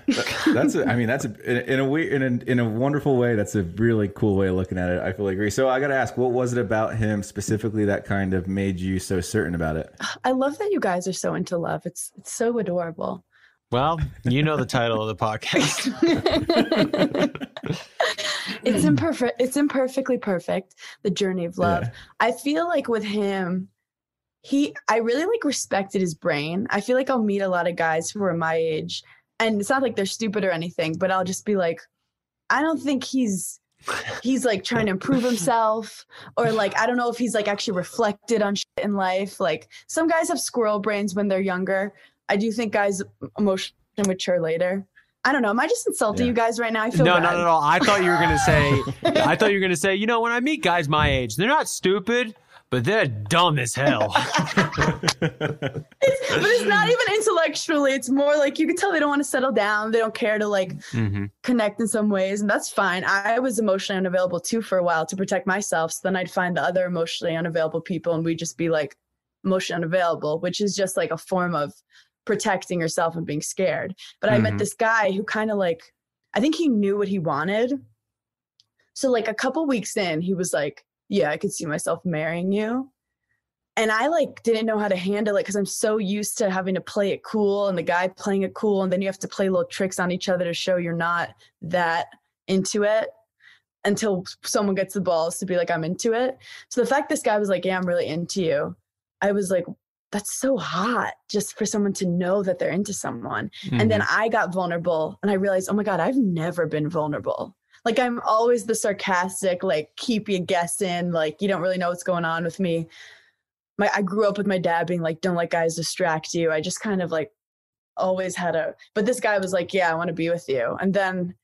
That's a, I mean, that's a, in a way, in a, in a wonderful way. That's a really cool way of looking at it. I fully agree. So I got to ask, what was it about him specifically that kind of made you so certain about it? I love that you guys are so into love. It's it's so adorable. Well, you know the title of the podcast. it's imperfect. It's imperfectly perfect. The journey of love. Yeah. I feel like with him, he I really like respected his brain. I feel like I'll meet a lot of guys who are my age and it's not like they're stupid or anything, but I'll just be like I don't think he's he's like trying to improve himself or like I don't know if he's like actually reflected on shit in life. Like some guys have squirrel brains when they're younger. I do think guys emotionally mature later. I don't know. Am I just insulting Yeah. you guys right now? I feel No, bad. no, no, no. I thought you were gonna say. I thought you were gonna say. You know, when I meet guys my age, they're not stupid, but they're dumb as hell. but it's not even intellectually. It's more like you can tell they don't want to settle down. They don't care to like mm-hmm. connect in some ways, and that's fine. I was emotionally unavailable too for a while to protect myself. So then I'd find the other emotionally unavailable people, and we'd just be like emotionally unavailable, which is just like a form of protecting yourself and being scared. But I met Mhm. this guy who kind of like, I think he knew what he wanted. So like a couple weeks in, he was like, "Yeah, I could see myself marrying you." and I like didn't know how to handle it because I'm so used to having to play it cool and the guy playing it cool, and then you have to play little tricks on each other to show you're not that into it until someone gets the balls to be like, I'm into it. So the fact this guy was like, Yeah, I'm really into you, I was like, that's so hot just for someone to know that they're into someone. And then Mhm. I got vulnerable and I realized, oh my God, I've never been vulnerable. Like I'm always the sarcastic, like keep you guessing, like you don't really know what's going on with me my I grew up with my dad being like, don't let guys distract you. I just kind of like always had a but this guy was like, Yeah, I want to be with you. And then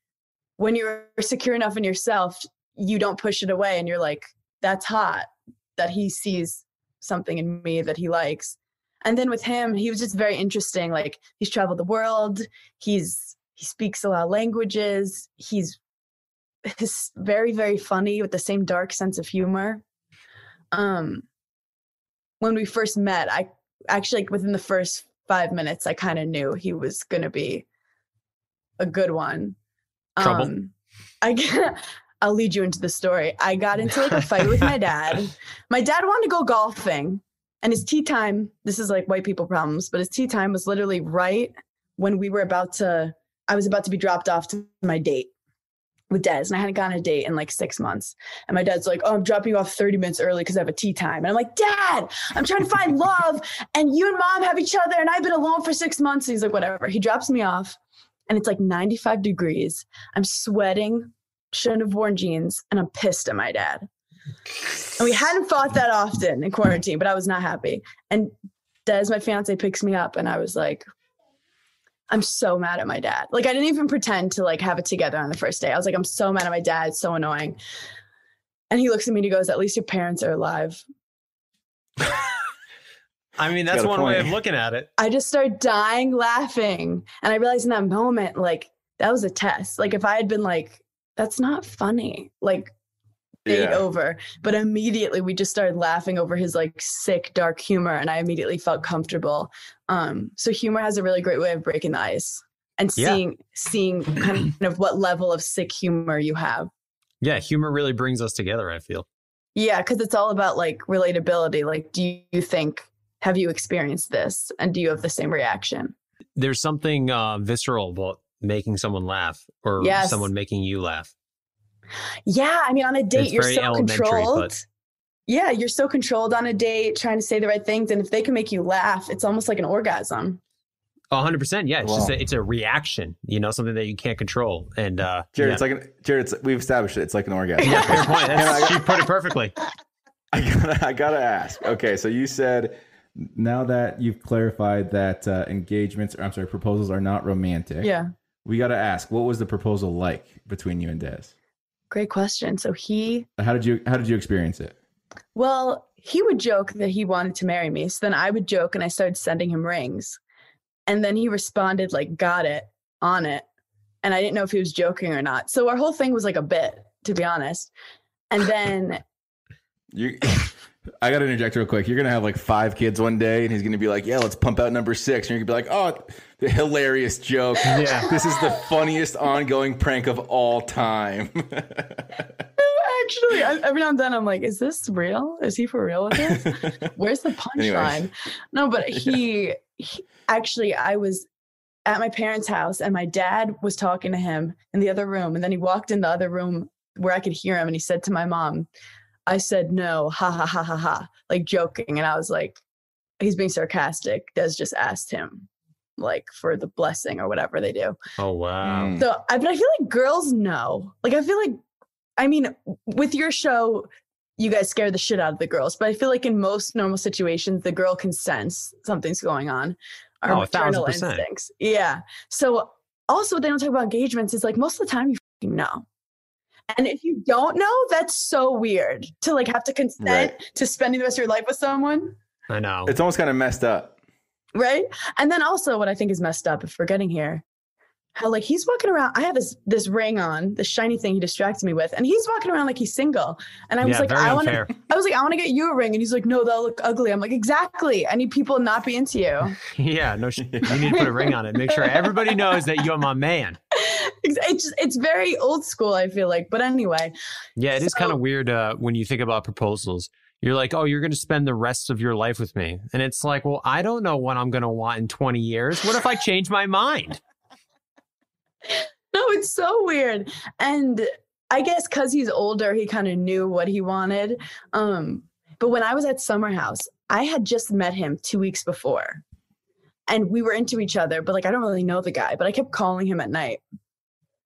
when you're secure enough in yourself, you don't push it away and you're like, that's hot that he sees something in me that he likes. And then with him, he was just very interesting. Like he's traveled the world, he's he speaks a lot of languages, he's he's very, very funny with the same dark sense of humor. Um when we first met, I actually like within the first five minutes, I kind of knew he was gonna be a good one. Trouble. Um, I I'll lead you into the story. I got into like a fight with my dad. My dad wanted to go golfing, and his tea time. This is like white people problems, but his tea time was literally right when we were about to. I was about to be dropped off to my date with Des, and I hadn't gotten a date in like six months. And my dad's like, "Oh, I'm dropping you off 30 minutes early because I have a tea time." And I'm like, "Dad, I'm trying to find love, and you and mom have each other, and I've been alone for six months." And he's like, "Whatever." He drops me off, and it's like 95 degrees. I'm sweating, shouldn't have worn jeans, and I'm pissed at my dad. And we hadn't fought that often in quarantine, but I was not happy. And Des, my fiance, picks me up, and I was like, I'm so mad at my dad. Like I didn't even pretend to like have it together on the first day. I was like, I'm so mad at my dad. It's so annoying. And he looks at me and he goes, At least your parents are alive. I mean, that's got a one way of looking at it. I just started dying laughing. And I realized in that moment, like, that was a test. Like, if I had been like, that's not funny, like, date Yeah. over. But immediately we just started laughing over his like sick, dark humor. And I immediately felt comfortable. Um, so humor has a really great way of breaking the ice and Yeah. seeing seeing kind of what level of sick humor you have. Yeah, humor really brings us together. I feel. Yeah, because it's all about like relatability. Like, do you think have you experienced this, and do you have the same reaction? There's something uh, visceral about making someone laugh or Yes. someone making you laugh. Yeah, I mean, on a date, It's you're very so controlled. but- Yeah, you're so controlled on a date, trying to say the right things, and if they can make you laugh, it's almost like an orgasm. A hundred percent. Yeah, it's just a, it's a reaction. You know, something that you can't control. And uh, Jared, yeah. it's like an, Jared, it's, we've established it. It's like an orgasm. yeah, fair point. That's, I- she put it perfectly. I gotta, I gotta ask. Okay, so you said Now that you've clarified that uh, engagements, or I'm sorry, proposals are not romantic. Yeah. We got to ask, what was the proposal like between you and Des? Great question. So he, How did you How did you experience it? well, he would joke that he wanted to marry me. So then I would joke, and I started sending him rings, and then he responded like, "Got it, on it," and I didn't know if he was joking or not. So our whole thing was like a bit, to be honest. And then you. I gotta interject real quick. You're gonna have like five kids one day, and he's gonna be like, "Yeah, let's pump out number six. and you're gonna be like, "Oh, the hilarious joke! Yeah, this is the funniest ongoing prank of all time." Actually, I, every now and then I'm like, is this real? Is he for real with this? Where's the punchline? No, but he, he actually, I was at my parents' house and my dad was talking to him in the other room. And then he walked in the other room where I could hear him and he said to my mom, I said no, ha ha ha ha ha, like joking. And I was like, he's being sarcastic. Des just asked him like for the blessing or whatever they do. Oh wow. Mm. So I but I feel like girls know. Like I feel like I mean, with your show, you guys scare the shit out of the girls, but I feel like in most normal situations, the girl can sense something's going on. Our Oh, maternal percent. instincts. Yeah. So also, what they don't talk about engagements is like most of the time you fucking know. And if you don't know, that's so weird to like have to consent Right. to spending the rest of your life with someone. I know. It's almost kind of messed up. Right. And then also what I think is messed up if we're getting here, how like he's walking around. I have this this ring on, this shiny thing he distracts me with, and he's walking around like he's single. And I was Yeah, like, I want to. I was like, I want to get you a ring. And he's like, no, that'll look ugly. I'm like, exactly. I need people not be into you. yeah, no, you need to put a ring on it. Make sure everybody knows that you're my man. It's it's, just, it's very old school, I feel like. But anyway, Yeah, it is So- kind of weird uh, when you think about proposals. You're like, oh, you're going to spend the rest of your life with me. And it's like, well, I don't know what I'm going to want in 20 years. What if I change my mind? no, it's so weird. And I guess because he's older, he kind of knew what he wanted. Um, but when I was at Summer House, I had just met him two weeks before. And we were into each other, but like I don't really know the guy, but I kept calling him at night.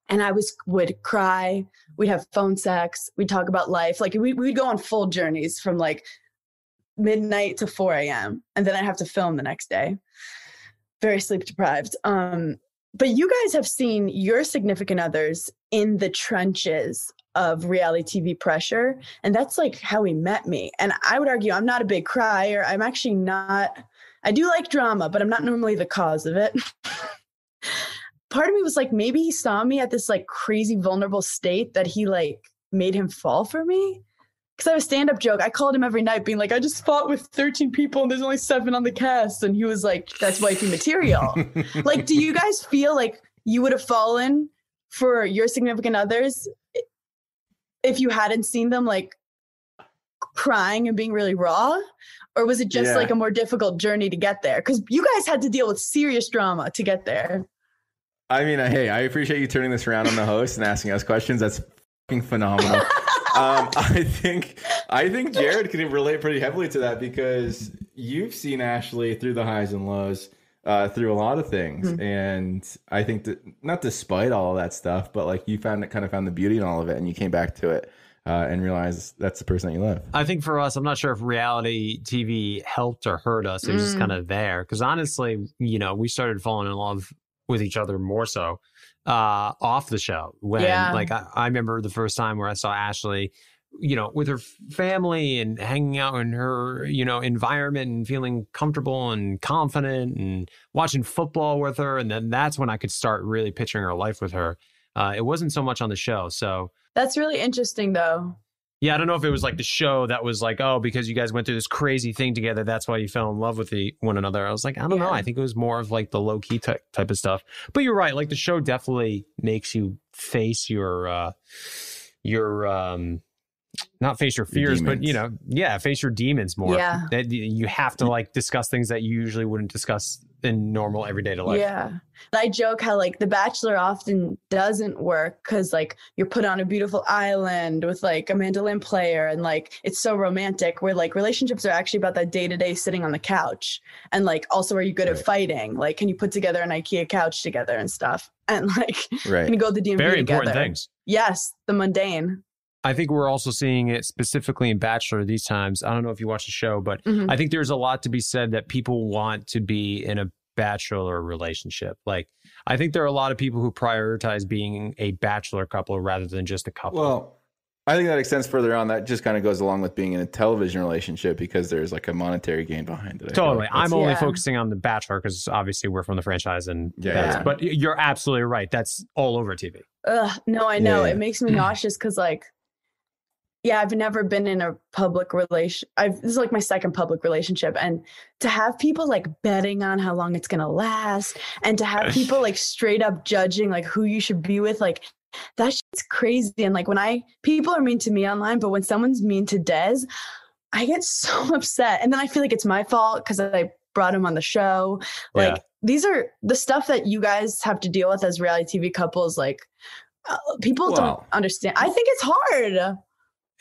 And I was would cry, we'd have phone sex, we'd talk about life. Like we we'd go on full journeys from like midnight to 4 a.m. And then I have to film the next day. Very sleep deprived. Um, but you guys have seen your significant others in the trenches of reality TV pressure. And that's like how he met me. And I would argue I'm not a big crier. I'm actually not, I do like drama, but I'm not normally the cause of it. Part of me was like, maybe he saw me at this like crazy vulnerable state that he like made him fall for me. Cause I have a stand up joke. I called him every night being like, I just fought with 13 people and there's only seven on the cast. And he was like, that's wifey material like do you guys feel like you would have fallen for your significant others if you hadn't seen them like crying and being really raw or was it just Yeah. like a more difficult journey to get there because you guys had to deal with serious drama to get there I mean, hey, I appreciate you turning this around on the host and asking us questions. That's fucking phenomenal. um, I think I think Jared can relate pretty heavily to that because you've seen Ashley through the highs and lows, uh, through a lot of things, Mhm. and I think that not despite all of that stuff, but like you found it, kind of found the beauty in all of it, and you came back to it uh, and realized that's the person that you love. I think for us, I'm not sure if reality TV helped or hurt us. It was just Mm. kind of there. Because honestly, you know, we started falling in love with each other more so uh, off the show. When, Yeah. like, I, I remember the first time where I saw Ashley, you know, with her family and hanging out in her, you know, environment and feeling comfortable and confident and watching football with her. And then that's when I could start really picturing her life with her. Uh, it wasn't so much on the show. So, that's really interesting though yeah, I don't know if it was like the show that was like, oh, because you guys went through this crazy thing together, that's why you fell in love with the, one another. I was like, I don't know. I think it was more of like the low key type type of stuff. But you're right. Like the show definitely makes you face your uh your um not face your fears, but you know, yeah, face your demons more. Yeah. That you have to like discuss things that you usually wouldn't discuss in normal everyday to life. Yeah. I joke how like The Bachelor often doesn't work because like you're put on a beautiful island with like a mandolin player and like it's so romantic where like relationships are actually about that day to day sitting on the couch and like also are you good at fighting? Like can you put together an IKEA couch together and stuff? And like Right. can you go to the DMV Very together? important things. Yes, the mundane. I think we're also seeing it specifically in Bachelor these times. I don't know if you watch the show, but Mhm. I think there's a lot to be said that people want to be in a bachelor relationship. Like, I think there are a lot of people who prioritize being a bachelor couple rather than just a couple. Well, I think that extends further on. That just kind of goes along with being in a television relationship because there's like a monetary gain behind it. I Totally. like I'm only Yeah. focusing on the Bachelor because obviously we're from the franchise and Yeah, that's, yeah. but you're absolutely right. That's all over TV. Ugh, no, I know. Yeah. It makes me nauseous because, like, yeah, I've never been in a public relation. I've this is like my second public relationship, and to have people like betting on how long it's gonna last, and to have people like straight up judging like who you should be with, like that shit's crazy. And like when I people are mean to me online, but when someone's mean to Des, I get so upset, and then I feel like it's my fault because I brought him on the show. Like Yeah. these are the stuff that you guys have to deal with as reality TV couples. Like uh, people don't understand. I think it's hard.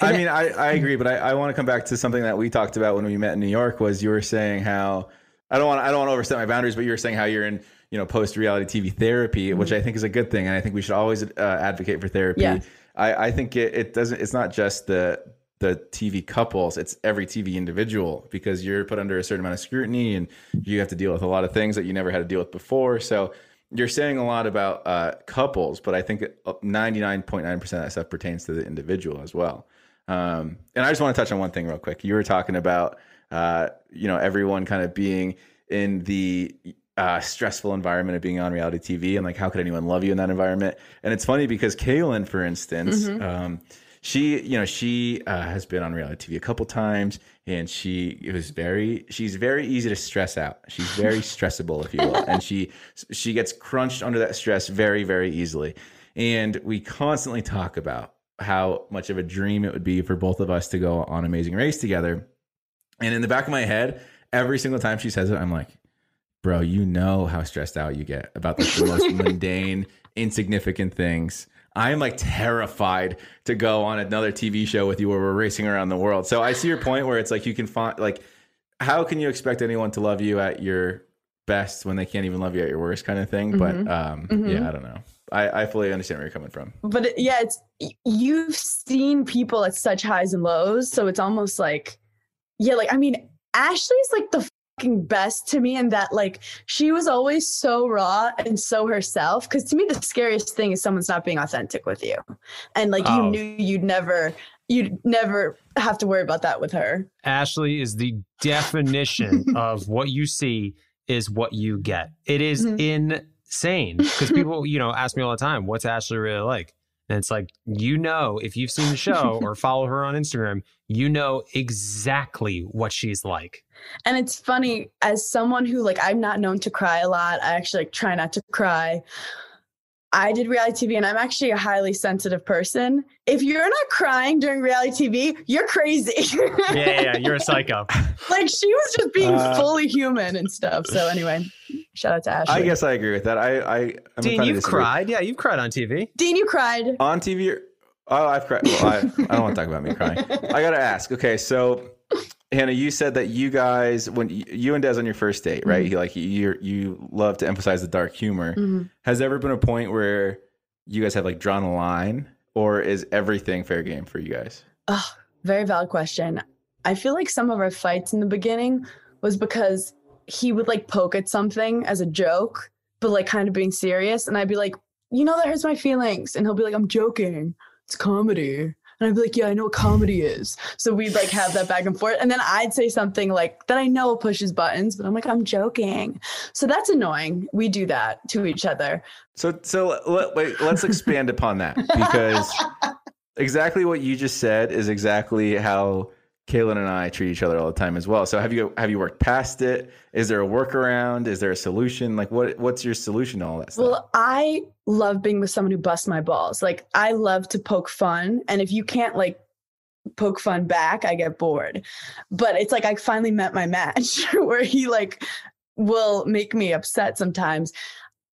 I mean, I, I agree, but I, I want to come back to something that we talked about when we met in New York. Was you were saying how I don't want I don't want to overstep my boundaries, but you were saying how you're in you know post reality TV therapy, which I think is a good thing, and I think we should always uh, advocate for therapy. Yeah. I, I think it, it doesn't. It's not just the the TV couples; it's every TV individual because you're put under a certain amount of scrutiny, and you have to deal with a lot of things that you never had to deal with before. So you're saying a lot about uh, couples, but I think 99.9% of that stuff pertains to the individual as well. Um, and I just want to touch on one thing real quick. You were talking about, uh, you know, everyone kind of being in the uh, stressful environment of being on reality TV, and like, how could anyone love you in that environment? And it's funny because Caelynn, for instance, Mhm. um, she, you know, she uh, has been on reality TV a couple times, and she it was very, she's very easy to stress out. She's very stressable, if you will, and she she gets crunched under that stress very, very easily. And we constantly talk about how much of a dream it would be for both of us to go on Amazing Race together. And in the back of my head, every single time she says it, I'm like, bro, you know how stressed out you get about like, the most mundane, insignificant things. I'm like terrified to go on another TV show with you where we're racing around the world. So I see your point where it's like you can find like how can you expect anyone to love you at your best when they can't even love you at your worst kind of thing? Mhm. But um Mhm. yeah, I don't know. I, I fully understand where you're coming from. but it, yeah it's you've seen people at such highs and lows so it's almost like yeah like i mean ashley's like the fucking best to me in that like she was always so raw and so herself because to me the scariest thing is someone's not being authentic with you and like Oh. you knew you'd never you'd never have to worry about that with her Ashley is the definition of what you see is what you get. It is mm-hmm. Insane because people, you know, ask me all the time, what's Ashley really like? And it's like, you know, if you've seen the show or follow her on Instagram, you know exactly what she's like. And it's funny as someone who like I'm not known to cry a lot. I actually like try not to cry. I did reality TV and I'm actually a highly sensitive person. If you're not crying during reality TV, you're crazy. Yeah, yeah, yeah, you're a psycho. like she was just being Uh, fully human and stuff. So anyway, shout out to Ashley. I guess I agree with that. I, I I'm Dean, you've cried. Yeah, you've cried on TV. Dean, you cried. on TV. Or, oh, I've cried. Well, I, I don't want to talk about me crying. I gotta ask. Okay, so Hannah, you said that you guys, when you and Des on your first date, right? Mhm. You like you you love to emphasize the dark humor. Mhm. Has there ever been a point where you guys have like drawn a line, or is everything fair game for you guys? Oh, very valid question. I feel like some of our fights in the beginning was because he would like poke at something as a joke, but like kind of being serious. And I'd be like, you know, that hurts my feelings. And he'll be like, I'm joking. It's comedy. And I'd be like, yeah, I know what comedy is. So we'd like have that back and forth. And then I'd say something like that I know pushes buttons, but I'm like, I'm joking. So that's annoying. We do that to each other. So so let, wait, let's expand upon that because exactly what you just said is exactly how Caelynn and I treat each other all the time as well. So have you have you worked past it? Is there a workaround? Is there a solution? Like what what's your solution to all that stuff? Well, I love being with someone who busts my balls. Like I love to poke fun, and if you can't like poke fun back, I get bored. But it's like I finally met my match where he like will make me upset sometimes.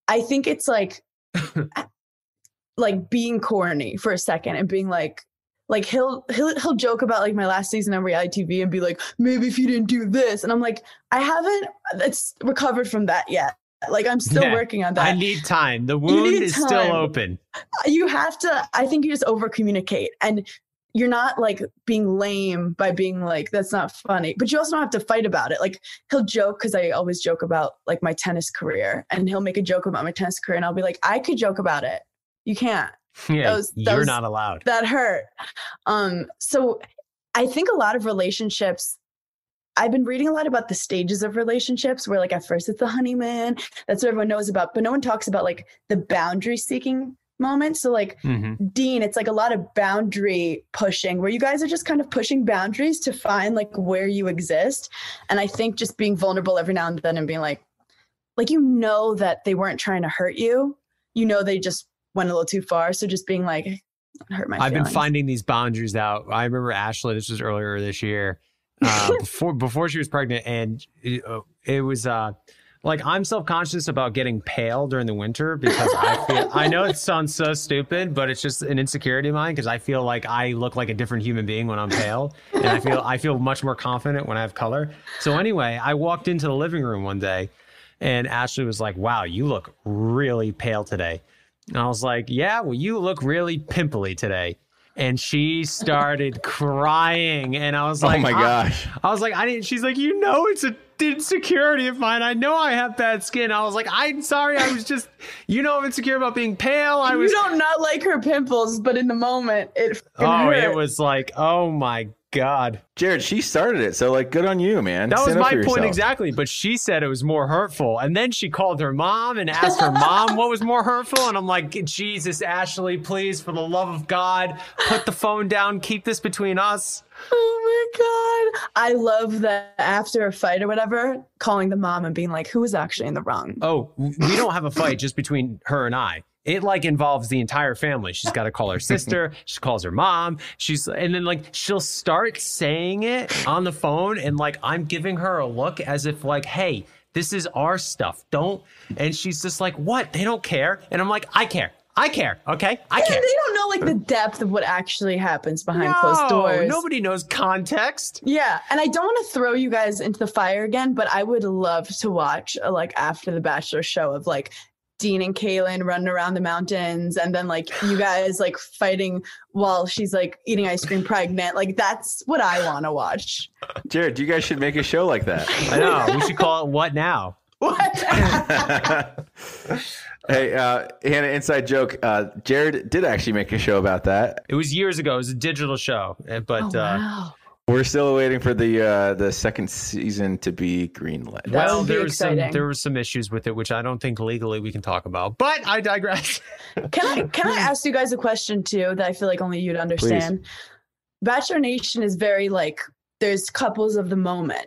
I think it's like like being corny for a second and being like like he'll he'll he'll joke about like my last season on reality TV and be like maybe if you didn't do this. And I'm like I haven't it's recovered from that yet. Like I'm still Yeah. working on that. I need time. The wound is still open. you have to i think you just over communicate and you're not like being lame by being like that's not funny. But you also don't have to fight about it. Like he'll joke because i always joke about like my tennis career and he'll make a joke about my tennis career and i'll be like i could joke about it. You can't Yeah, was- that you're not allowed. that hurt um so i think a lot of relationships I've been reading a lot about the stages of relationships where like at first it's the honeymoon, that's what everyone knows about, but no one talks about like the boundary seeking moment. So like Mhm. Dean, it's like a lot of boundary pushing where you guys are just kind of pushing boundaries to find like where you exist. And I think just being vulnerable every now and then and being like, like you know that they weren't trying to hurt you. You know they just went a little too far. So just being like, hurt my I've been finding these boundaries out. I remember Ashley. This was earlier this year, uh, before before she was pregnant, and it, uh, it was uh, like I'm self conscious about getting pale during the winter because I feel I know it sounds so stupid, but it's just an insecurity of mine because I feel like I look like a different human being when I'm pale, and I feel I feel much more confident when I have color. So anyway, I walked into the living room one day, and Ashley was like, "Wow, you look really pale today," and I was like, "Yeah, well, you look really pimply today." and she started crying and i was oh like, Oh my I- gosh. I was like, I didn't. She's like, you know, it's a insecurity of mine. I know I have bad skin. I was like, I'm sorry. I was just, you know, I'm insecure about being pale. I you was. don't not like her pimples, but in the moment, it. Oh, hurt. it was like, oh my god. Jared, she started it, so like, good on you, man. That was Stand up my point yourself. exactly. But she said it was more hurtful, and then she called her mom and asked her mom what was more hurtful, and I'm like, Jesus, Ashley, please, for the love of God, put the phone down. Keep this between us. Oh my god! I love that after a fight or whatever, calling the mom and being like, "Who was actually in the wrong?" Oh, we don't have a fight just between her and I. It like involves the entire family. She's got to call her sister. She calls her mom. She's and then like she'll start saying it on the phone, and like I'm giving her a look as if like, hey, this is our stuff. Don't. And she's just like, what? They don't care. And I'm like, I care. I care. Okay, I Yeah, care. they don't know like the depth of what actually happens behind No, closed doors. Nobody knows context. Yeah, and I don't want to throw you guys into the fire again, but I would love to watch a, like after the Bachelor show of like Dean and Caelynn running around the mountains, and then like you guys like fighting while she's like eating ice cream pregnant. Like that's what I want to watch. Jared, you guys should make a show like that. I know. We should call it what now. What? hey, uh, Hannah, inside joke. Uh, Jared did actually make a show about that. It was years ago. It was a digital show, eh, but. uh, We're still waiting for the uh, the second season to be greenlit. Well, there was some there were some issues with it, which I don't think legally we can talk about. But I digress. Can I can I ask you guys a question too that I feel like only you'd understand? Bachelor Nation is very like there's couples of the moment.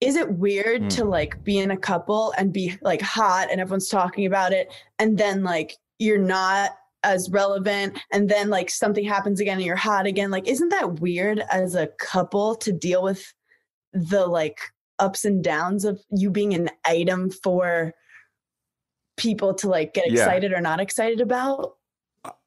Is it weird Hmm. to like be in a couple and be like hot and everyone's talking about it and then like you're not as relevant and then like something happens again and you're hot again? Like isn't that weird as a couple to deal with the like ups and downs of you being an item for people to like get Yeah. excited or not excited about?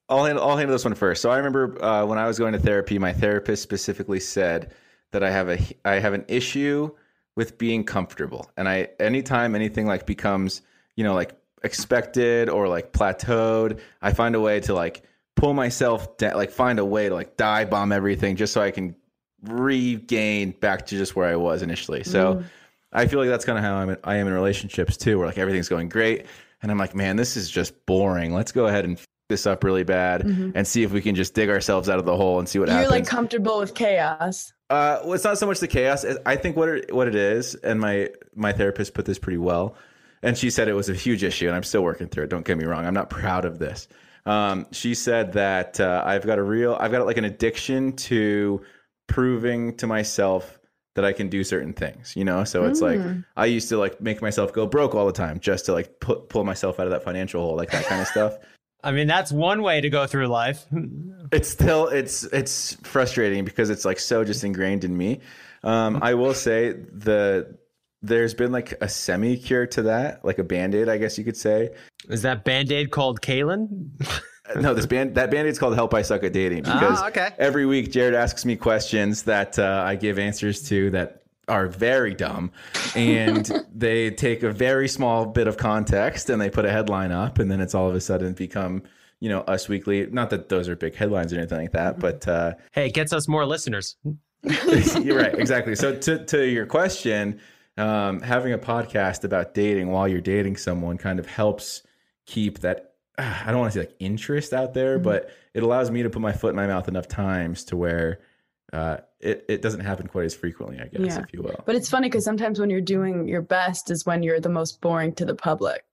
I'll handle, I'll handle this one first. So I remember uh, when I was going to therapy, my therapist specifically said that I have a I have an issue with being comfortable, and I anytime anything like becomes you know like expected or like plateaued, I find a way to like pull myself down, like find a way to like die bomb everything just so I can regain back to just where I was initially. So. I feel like that's kind of how I'm, I am in relationships too, where like everything's going great, and I'm like, man, this is just boring. Let's go ahead and f- this up really bad Mhm. and see if we can just dig ourselves out of the hole and see what happens You're like comfortable with chaos. Uh, well, it's not so much the chaos. I think what it, what it is, and my my therapist put this pretty well, and she said it was a huge issue, and I'm still working through it. Don't get me wrong. I'm not proud of this. Um, she said that uh, I've got a real, I've got like an addiction to proving to myself that I can do certain things. You know, so it's like Mm. I used to like make myself go broke all the time just to like put, pull myself out of that financial hole, like that kind of stuff. I mean, that's one way to go through life. it's still it's it's frustrating because it's like so just ingrained in me um i will say the there's been like a semi cure to that like a band-aid i guess you could say Is that band aid called Caelynn? no this band that band-aid's called help i suck at dating because Ah, okay. every week jared asks me questions that uh, i give answers to that are very dumb and they take a very small bit of context and they put a headline up and then it's all of a sudden become you know us weekly not that those are big headlines or anything like that but uh Hey, it gets us more listeners. You're right, exactly. So to to your question, um, having a podcast about dating while you're dating someone kind of helps keep that. ah, I don't want to say like interest out there, Mm-hmm. but it allows me to put my foot in my mouth enough times to where uh, it it doesn't happen quite as frequently, I guess, Yeah. if you will. But it's funny because sometimes when you're doing your best is when you're the most boring to the public.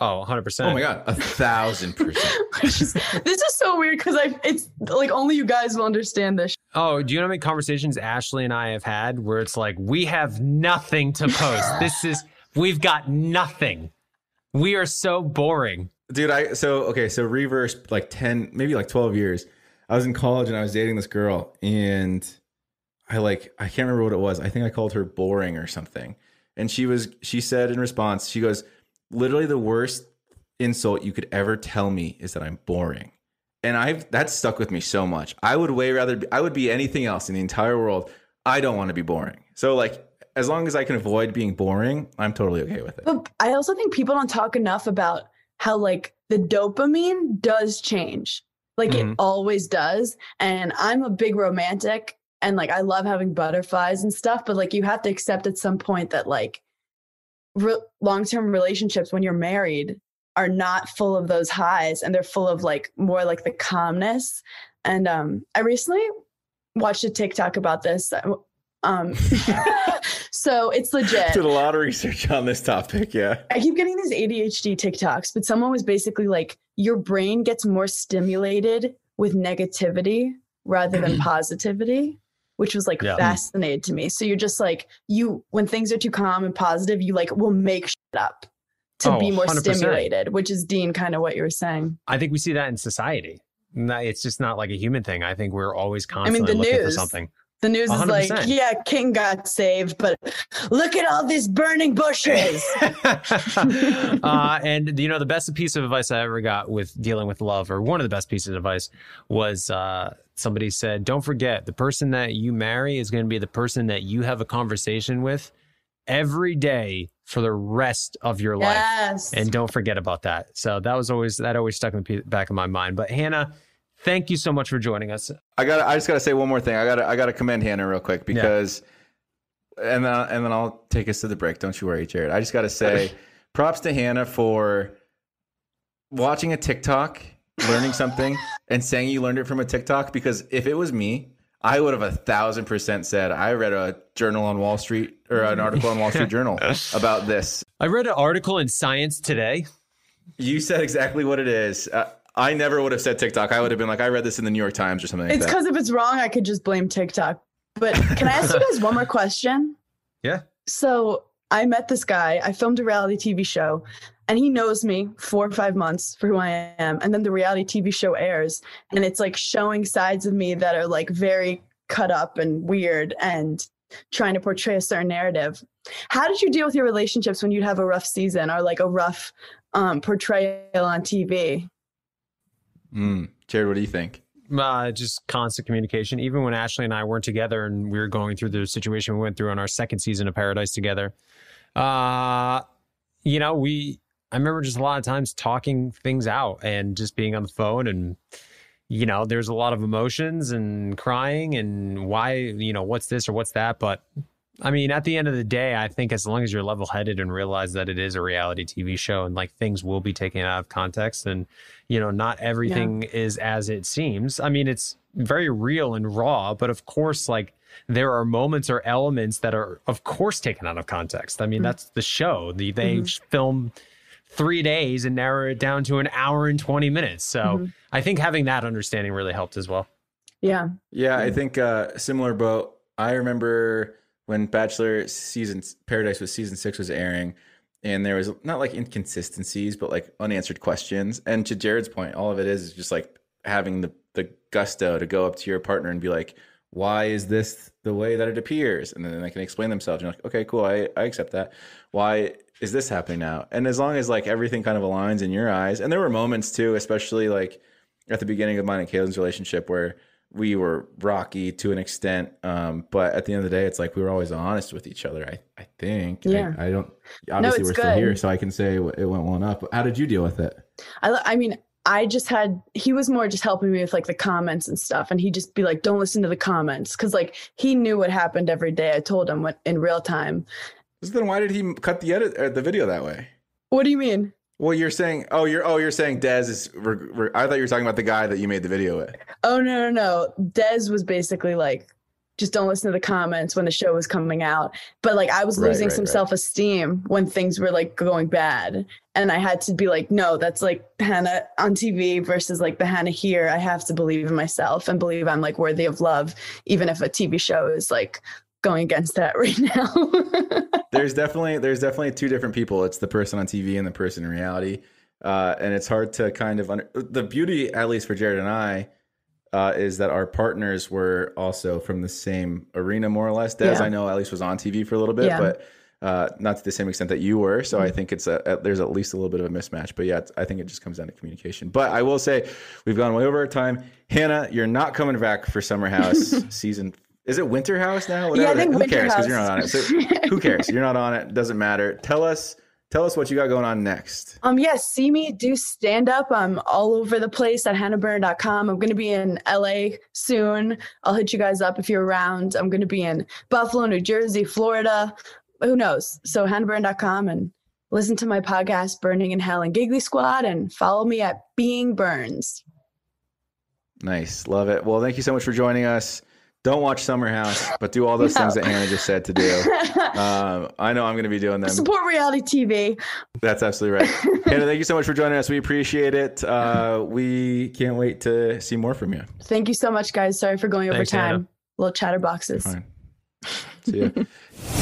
Oh, 100%. Oh my god, a thousand percent. Is- this is so weird because I it's like only you guys will understand this. Oh, do you know how many conversations Ashley and I have had where it's like, we have nothing to post? this is, we've got nothing. We are so boring. dude i so okay so reverse like 10 maybe like 12 years i was in college and i was dating this girl and i like i can't remember what it was i think i called her boring or something and she was she said in response, she goes, literally the worst insult you could ever tell me is that I'm boring. And I've that's stuck with me so much. I would way rather be, I would be anything else in the entire world. I don't want to be boring. So like as long as I can avoid being boring, I'm totally okay with it. But I also think people don't talk enough about how like the dopamine does change. Like Mhm. it always does. And I'm a big romantic and like I love having butterflies and stuff, but like you have to accept at some point that like re- long-term relationships when you're married are not full of those highs and they're full of like more like the calmness. And um I recently watched a TikTok about this. Um so it's legit. Did a lot of research on this topic, yeah. I keep getting these ADHD TikToks, but someone was basically like, your brain gets more stimulated with negativity rather than positivity, which was like Yeah. fascinating to me. So you're just like, you, when things are too calm and positive, you like will make shit up to Oh, be more 100%. stimulated, which is Dean kind of what you were saying. I think we see that in society. It's just not like a human thing. I think we're always I mean, constantly the looking for news. something. The news is like, yeah, King got saved, but look at all these burning bushes. uh, and you know, the best piece of advice I ever got with dealing with love, or one of the best pieces of advice, was uh, somebody said, "Don't forget, the person that you marry is going to be the person that you have a conversation with every day for the rest of your life." yes. And don't forget about that. So that was always that always stuck in the back of my mind. But Hannah, thank you so much for joining us. I got. I just got to say one more thing. I got. I got to commend Hannah real quick because, and then and then I'll take us to the break. Don't you worry, Jared. I just got to say, props to Hannah for watching a TikTok, learning something, and saying you learned it from a TikTok. Because if it was me, I would have a thousand percent said I read a journal on Wall Street or an article on Wall Street Journal about this. I read an article in Science Today. You said exactly what it is. Uh, I never would have said TikTok. I would have been like, I read this in the New York Times or something like It's that. because if it's wrong, I could just blame TikTok. But can I ask you guys one more question? Yeah. So I met this guy. I filmed a reality TV show, and he knows me four or five months for who I am. And then the reality TV show airs, and it's like showing sides of me that are like very cut up and weird and trying to portray a certain narrative. How did you deal with your relationships when you'd have a rough season or like a rough um, portrayal on TV? Mm. Jared, what do you think? Uh, just constant communication. Even when Ashley and I weren't together and we were going through the situation we went through on our second season of Paradise together, uh, you know, we, I remember just a lot of times talking things out and just being on the phone and, you know, there's a lot of emotions and crying and why, you know, what's this or what's that. But I mean, at the end of the day, I think as long as you're level headed and realize that it is a reality TV show and like things will be taken out of context and, you know, not everything is as it seems. I mean, it's very real and raw, but of course, like there are moments or elements that are, of course, taken out of context. I mean, that's the show. The, they Mhm. film three days and narrow it down to an hour and 20 minutes. So Mhm. I think having that understanding really helped as well. Yeah. Yeah, I think uh, similar boat. I remember when Bachelor season Paradise was season six was airing, and there was not like inconsistencies, but like unanswered questions. And to Jared's point, all of it is is just like having the the gusto to go up to your partner and be like, "Why is this the way that it appears?" And then they can explain themselves. You're like, "Okay, cool, I I accept that." Why is this happening now? And as long as like everything kind of aligns in your eyes, and there were moments too, especially like at the beginning of mine and Caelynn's relationship where we were rocky to an extent. Um, but at the end of the day, it's like we were always honest with each other. I, I think. I- Yeah. I, don't. Obviously, it's we're still here, so I can say it went well enough. But how did you deal with it? I, I mean, I just had, he was more just helping me with like the comments and stuff. And he'd just be like, don't listen to the comments. Cause like he knew what happened every day. I told him what in real time. So then why did he cut the edit or the video that way? What do you mean? Well, you're saying, oh, you're oh, you're saying Des is. Re, re, I thought you were talking about the guy that you made the video with. Oh, no, no, no. Des was basically like, just don't listen to the comments when the show was coming out. But like I was Right, losing right, some right. self esteem when things were like going bad. And I had to be like, no, that's like Hannah on TV versus like the Hannah here. I have to believe in myself and believe I'm like worthy of love, even if a TV show is like going against that right now. there's definitely there's definitely two different people. It's the person on TV and the person in reality, uh, and it's hard to kind of under. The beauty, at least for Jared and I, uh, is that our partners were also from the same arena, more or less. Des, Yeah. I know, at least was on TV for a little bit, Yeah. but uh, not to the same extent that you were. So I think it's a, there's at least a little bit of a mismatch. But yeah, I think it just comes down to communication. But I will say we've gone way over our time. Hannah, you're not coming back for Summer House season. Is it Winter House now? Whatever. Yeah, I think who Winter cares? Because you're not on it. So who cares? You're not on it. Doesn't matter. Tell us. Tell us what you got going on next. Um, yes, see me do stand up. I'm all over the place at hannahberner.com. I'm going to be in LA soon. I'll hit you guys up if you're around. I'm going to be in Buffalo, New Jersey, Florida. Who knows? So hannahburn.com and listen to my podcast, Berning in Hell and Giggly Squad, and follow me at Being Burns. Nice. Love it. Well, thank you so much for joining us. Don't watch Summer House, but do all those No. things that Hannah just said to do. Um, I know I'm going to be doing them. Support reality TV. That's absolutely right. Hannah, thank you so much for joining us. We appreciate it. Uh, we can't wait to see more from you. Thank you so much, guys. Sorry for going over time. Hannah. Little chatterboxes. Fine. See ya.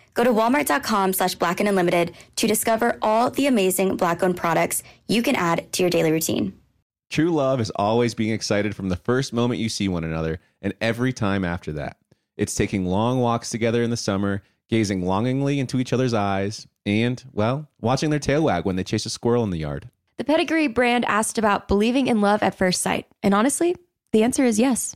Go to walmart.com slash black and unlimited to discover all the amazing black owned products you can add to your daily routine. True love is always being excited from the first moment you see one another and every time after that. It's taking long walks together in the summer, gazing longingly into each other's eyes, and, well, watching their tail wag when they chase a squirrel in the yard. The Pedigree brand asked about believing in love at first sight. And honestly, the answer is yes.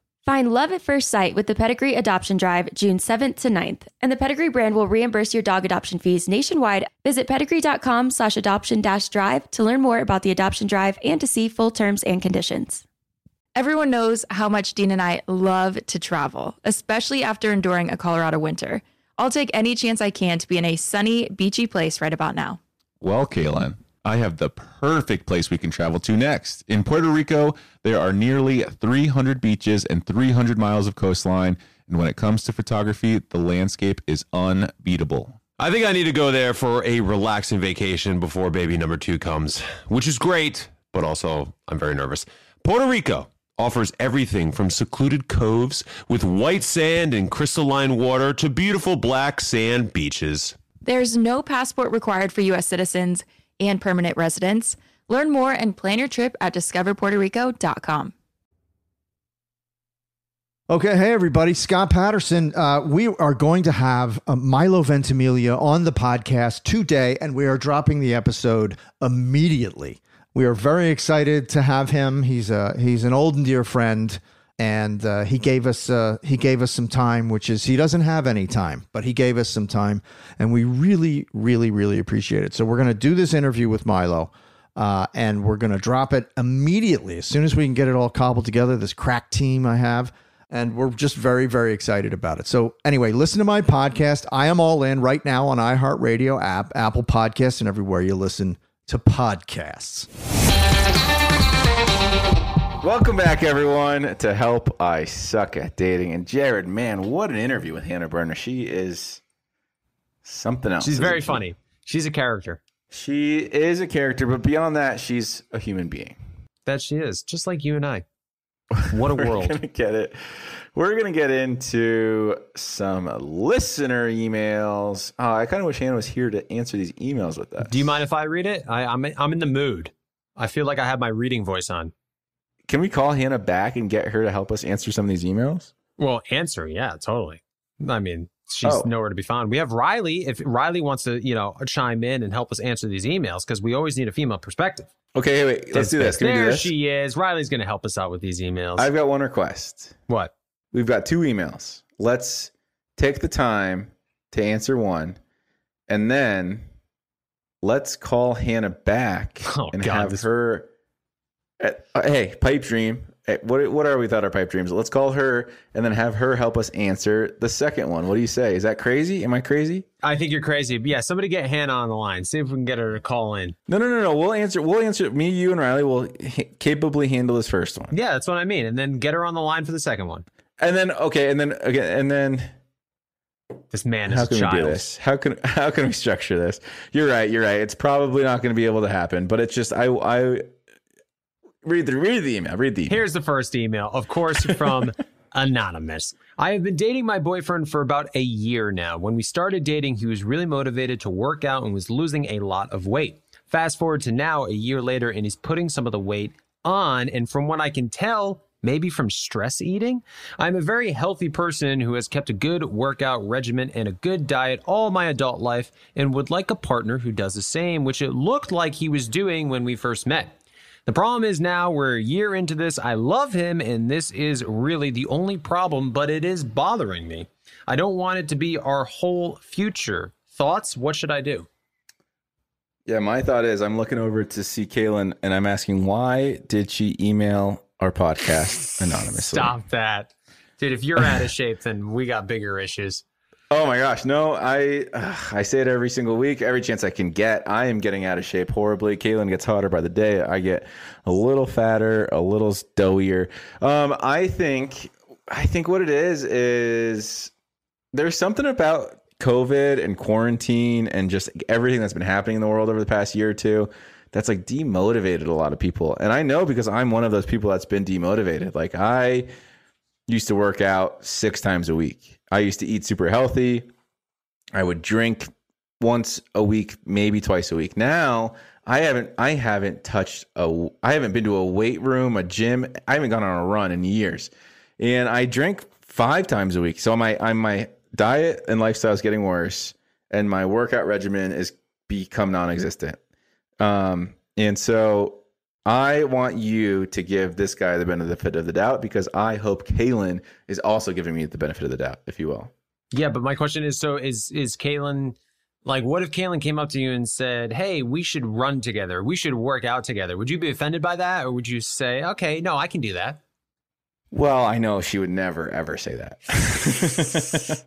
Find love at first sight with the Pedigree Adoption Drive June 7th to 9th, and the Pedigree brand will reimburse your dog adoption fees nationwide. Visit pedigree.com slash adoption dash drive to learn more about the adoption drive and to see full terms and conditions. Everyone knows how much Dean and I love to travel, especially after enduring a Colorado winter. I'll take any chance I can to be in a sunny, beachy place right about now. Well, Caelynn, I have the perfect place we can travel to next. In Puerto Rico, there are nearly 300 beaches and 300 miles of coastline. And when it comes to photography, the landscape is unbeatable. I think I need to go there for a relaxing vacation before baby number two comes, which is great, but also I'm very nervous. Puerto Rico offers everything from secluded coves with white sand and crystalline water to beautiful black sand beaches. There's no passport required for U.S. citizens and permanent residents. Learn more and plan your trip at discoverpuertorico.com. Okay, hey everybody, Scott Patterson. Uh, we are going to have uh, Milo Ventimiglia on the podcast today, and we are dropping the episode immediately. We are very excited to have him. He's a he's an old and dear friend, and uh, he gave us uh, he gave us some time, which is he doesn't have any time, but he gave us some time, and we really, really, really appreciate it. So we're going to do this interview with Milo. Uh, and we're going to drop it immediately as soon as we can get it all cobbled together. This crack team I have, and we're just very, very excited about it. So, anyway, listen to my podcast. I am all in right now on iHeartRadio app, Apple Podcasts, and everywhere you listen to podcasts. Welcome back, everyone, to Help I Suck at Dating. And Jared, man, what an interview with Hannah Berner. She is something else. She's very she? funny. She's a character. She is a character, but beyond that, she's a human being. That she is, just like you and I. What a We're world. gonna get it. We're gonna get into some listener emails. Oh, I kind of wish Hannah was here to answer these emails with us. Do you mind if I read it? I, I'm I'm in the mood. I feel like I have my reading voice on. Can we call Hannah back and get her to help us answer some of these emails? Well, answer, yeah, totally. I mean, she's Oh. nowhere to be found. We have Riley. If Riley wants to, you know, chime in and help us answer these emails, because we always need a female perspective. Okay, hey, wait. Let's do this. Can we there do this? she is. Riley's going to help us out with these emails. I've got one request. What? We've got two emails. Let's take the time to answer one, and then let's call Hannah back Oh, and God, have this- her. Uh, hey, pipe dream. Hey, what what are we thought our pipe dreams? Let's call her and then have her help us answer the second one. What do you say? Is that crazy? Am I crazy? I think you're crazy. But yeah, somebody get Hannah on the line. See if we can get her to call in. No, no, no, no. We'll answer. We'll answer. Me, you, and Riley will h- capably handle this first one, Yeah, that's what I mean. And then get her on the line for the second one. and then okay, and then again, and then This man how is a can child. we do this? How can how can we structure this? You're right. You're right. It's probably not going to be able to happen, but it's just I I read the read the email. Read the email. Here's the first email, of course, from Anonymous. I have been dating my boyfriend for about a year now. When we started dating, he was really motivated to work out and was losing a lot of weight. Fast forward to now, a year later, and he's putting some of the weight on. And from what I can tell, maybe from stress eating. I'm a very healthy person who has kept a good workout regimen and a good diet all my adult life and would like a partner who does the same, which it looked like he was doing when we first met. The problem is now we're a year into this. I love him, and this is really the only problem, but it is bothering me. I don't want it to be our whole future. Thoughts? What should I do? Yeah, my thought is I'm looking over to see Caelynn and I'm asking why did she email our podcast anonymously? Stop that. Dude, if you're out of shape, then we got bigger issues. Oh my gosh, no! I I say it every single week, every chance I can get. I am getting out of shape horribly. Caelynn gets hotter by the day. I get a little fatter, a little doughier. Um, I think I think what it is is there's something about COVID and quarantine and just everything that's been happening in the world over the past year or two that's like demotivated a lot of people. And I know because I'm one of those people that's been demotivated. Like I used to work out six times a week. I used to eat super healthy. I would drink once a week, maybe twice a week. Now I haven't I haven't touched a I haven't been to a weight room, a gym. I haven't gone on a run in years. And I drink five times a week. So my I'm my diet and lifestyle is getting worse and my workout regimen is become non-existent. Um and so I want you to give this guy the benefit of the doubt because I hope Caelynn is also giving me the benefit of the doubt, if you will. Yeah, but my question is so is is Caelynn like what if Caelynn came up to you and said, Hey, we should run together, we should work out together? Would you be offended by that? Or would you say, Okay, no, I can do that? Well, I know she would never ever say that.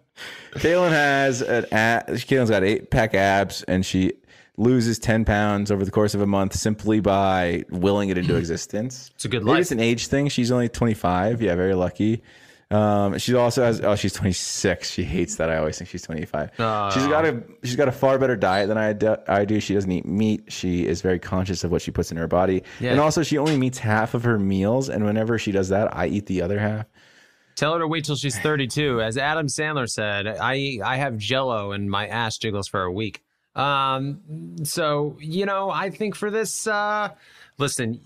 Caelynn has an Caelynn's got eight pack abs, and she loses ten pounds over the course of a month simply by willing it into existence. It's a good Maybe life. it's an age thing. She's only twenty five. Yeah, very lucky. Um, she also has. Oh, she's twenty six. She hates that. I always think she's twenty five. she's got a. She's got a far better diet than I do, I do. She doesn't eat meat. She is very conscious of what she puts in her body, Yeah. and also she only meets half of her meals. And whenever she does that, I eat the other half. Tell her to wait till she's 32. As Adam Sandler said, I I have jello and my ass jiggles for a week. Um, so you know, I think for this, uh, listen,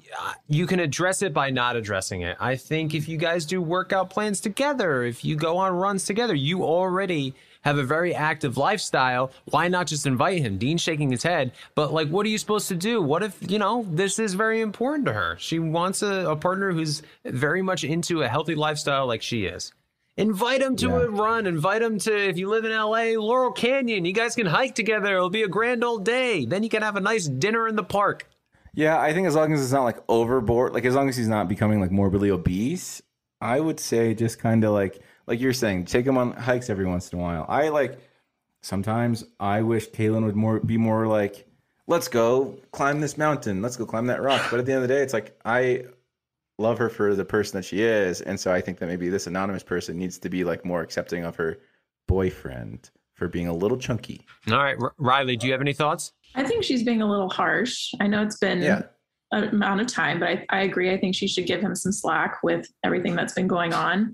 you can address it by not addressing it. I think if you guys do workout plans together, if you go on runs together, you already have a very active lifestyle. Why not just invite him? Dean shaking his head, but like, what are you supposed to do? What if, you know, this is very important to her? She wants a, a partner who's very much into a healthy lifestyle like she is. Invite him to a run. Invite him to, if you live in LA, Laurel Canyon. You guys can hike together. It'll be a grand old day. Then you can have a nice dinner in the park. Yeah, I think as long as it's not like overboard, like as long as he's not becoming like morbidly obese, I would say just kind of like like you're saying, take him on hikes every once in a while. I like sometimes I wish Caelynn would more be more like, let's go climb this mountain, let's go climb that rock. But at the end of the day, it's like I love her for the person that she is, and so I think that maybe this anonymous person needs to be like more accepting of her boyfriend for being a little chunky. All right, R- Riley, do you have any thoughts? I think she's being a little harsh. I know it's been Yeah. an amount of time, but I, I agree. I think she should give him some slack with everything that's been going on.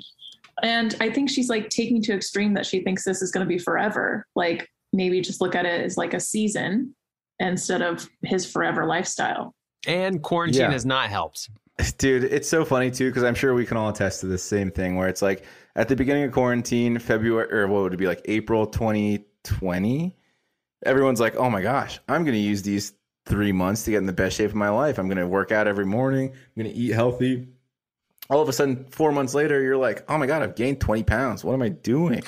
And I think she's like taking to extreme that she thinks this is going to be forever. Like maybe just look at it as like a season instead of his forever lifestyle. And quarantine Yeah. has not helped. Dude, it's so funny too because I'm sure we can all attest to the same thing where it's like at the beginning of quarantine, February or what would it be like April 2020? Everyone's like, "Oh my gosh, I'm going to use these 3 months to get in the best shape of my life. I'm going to work out every morning. I'm going to eat healthy." All of a sudden, 4 months later, you're like, "Oh my god, I've gained 20 pounds. What am I doing?"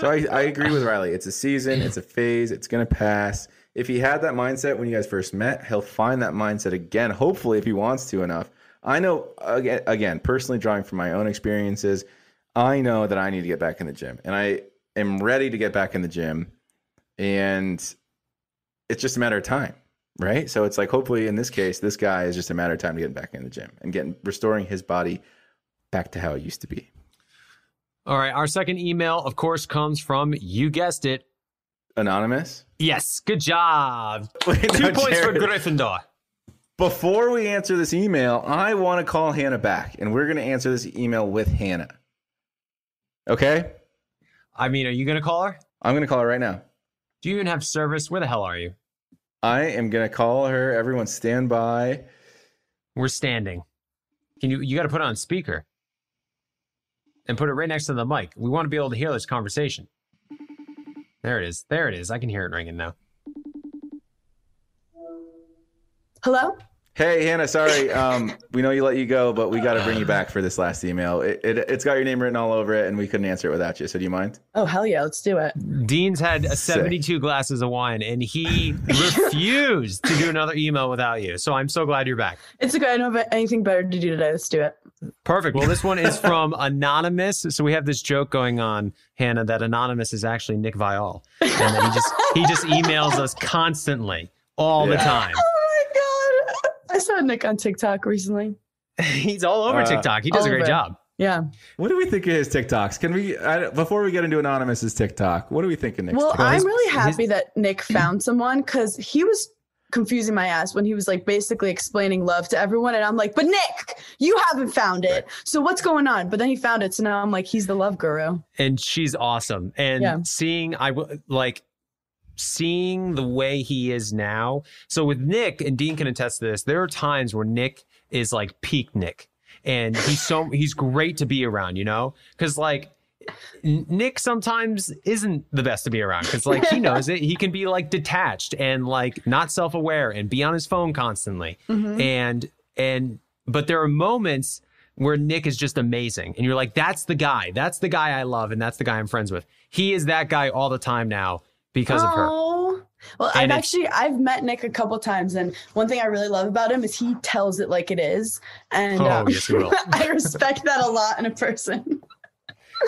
So I, I agree with Riley. It's a season, it's a phase, it's going to pass. If he had that mindset when you guys first met, he'll find that mindset again, hopefully, if he wants to enough. I know, again, again, personally, drawing from my own experiences, I know that I need to get back in the gym and I am ready to get back in the gym. And it's just a matter of time, right? So it's like, hopefully, in this case, this guy is just a matter of time to get back in the gym and getting restoring his body back to how it used to be. All right, our second email, of course, comes from, you guessed it, Anonymous. Yes, good job. Wait, Two no, points for Gryffindor. Before we answer this email, I want to call Hannah back, and we're going to answer this email with Hannah. Okay? I mean, are you going to call her? I'm going to call her right now. Do you even have service? Where the hell are you? I am going to call her. Everyone stand by. We're standing. Can you? You got to put on speaker and put it right next to the mic. We want to be able to hear this conversation. There it is. There it is. I can hear it ringing now. Hello? Hey, Hannah, sorry. Um, we know you let you go, but we got to bring you back for this last email. It, it, it's got your name written all over it, and we couldn't answer it without you. So do you mind? Oh, hell yeah. Let's do it. Dean's had a 72 glasses of wine and he refused to do another email without you. So I'm so glad you're back. It's okay. I don't have anything better to do today. Let's do it. Perfect. Well, this one is from Anonymous. So we have this joke going on, Hannah, that Anonymous is actually Nick Viall. And that he just he just emails us constantly, all the time. My God. I saw Nick on TikTok recently. He's all over Uh, TikTok. He does a great job. Yeah. What do we think of his TikToks? Can we, I, before we get into Anonymous's TikTok, what do we think of Nick's Well, TikTok? I'm really happy that Nick found someone because he was confusing my ass when he was like basically explaining love to everyone. And I'm like, but Nick, you haven't found it. So what's going on? But then he found it. So now I'm like, he's the love guru. and she's awesome. And Yeah. seeing I like seeing the way he is now. So with Nick and Dean can attest to this. There are times where Nick is like peak Nick, and he's so he's great to be around. You know, because like. Nick sometimes isn't the best to be around because like he knows it. He can be like detached and like not self-aware and be on his phone constantly. Mhm. And and but there are moments where Nick is just amazing. And you're like, that's the guy. That's the guy I love and that's the guy I'm friends with. He is that guy all the time now because of her. Oh. Well, And I've actually I've met Nick a couple times, and one thing I really love about him is he tells it like it is, and Oh, um, yes. I respect that a lot in a person.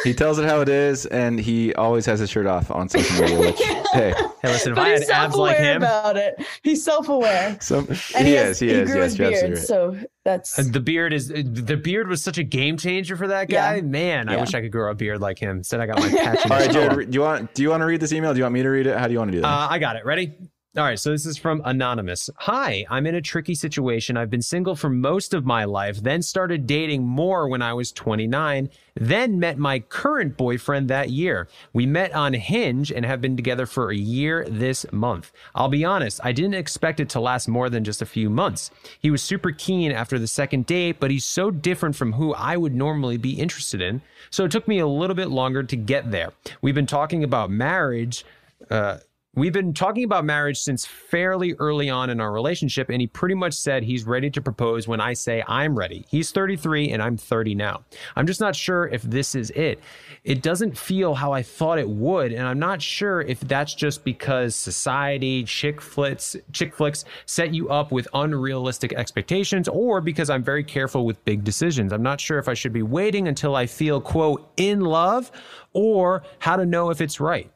He tells it how it is, and he always has his shirt off on social media. Which, hey, Hey, listen, if but I he's had abs like self-aware him, about it. He's self-aware, some, and he, he, is. has, He, he is. grew Yes, his beard, right. so that's uh, the beard is the beard was such a game changer for that guy. Yeah. Man, I wish I could grow a beard like him. Instead, I got my patch. All right, Jared, do you want do you want to read this email? Do you want me to read it? How do you want to do that? Uh, I got it. Ready? All right, so this is from Anonymous. Hi, I'm in a tricky situation. I've been single for most of my life, then started dating more when I was 29, then met my current boyfriend that year. We met on Hinge and have been together for a year this month. I'll be honest, I didn't expect it to last more than just a few months. He was super keen after the second date, but he's so different from who I would normally be interested in. So it took me a little bit longer to get there. We've been talking about marriage. Uh, We've been talking about marriage since fairly early on in our relationship, and he pretty much said he's ready to propose when I say I'm ready. He's 33 and I'm 30 now. I'm just not sure if this is it. It doesn't feel how I thought it would, and I'm not sure if that's just because society, chick flicks, chick flicks set you up with unrealistic expectations, or because I'm very careful with big decisions. I'm not sure if I should be waiting until I feel quote in love, or how to know if it's right.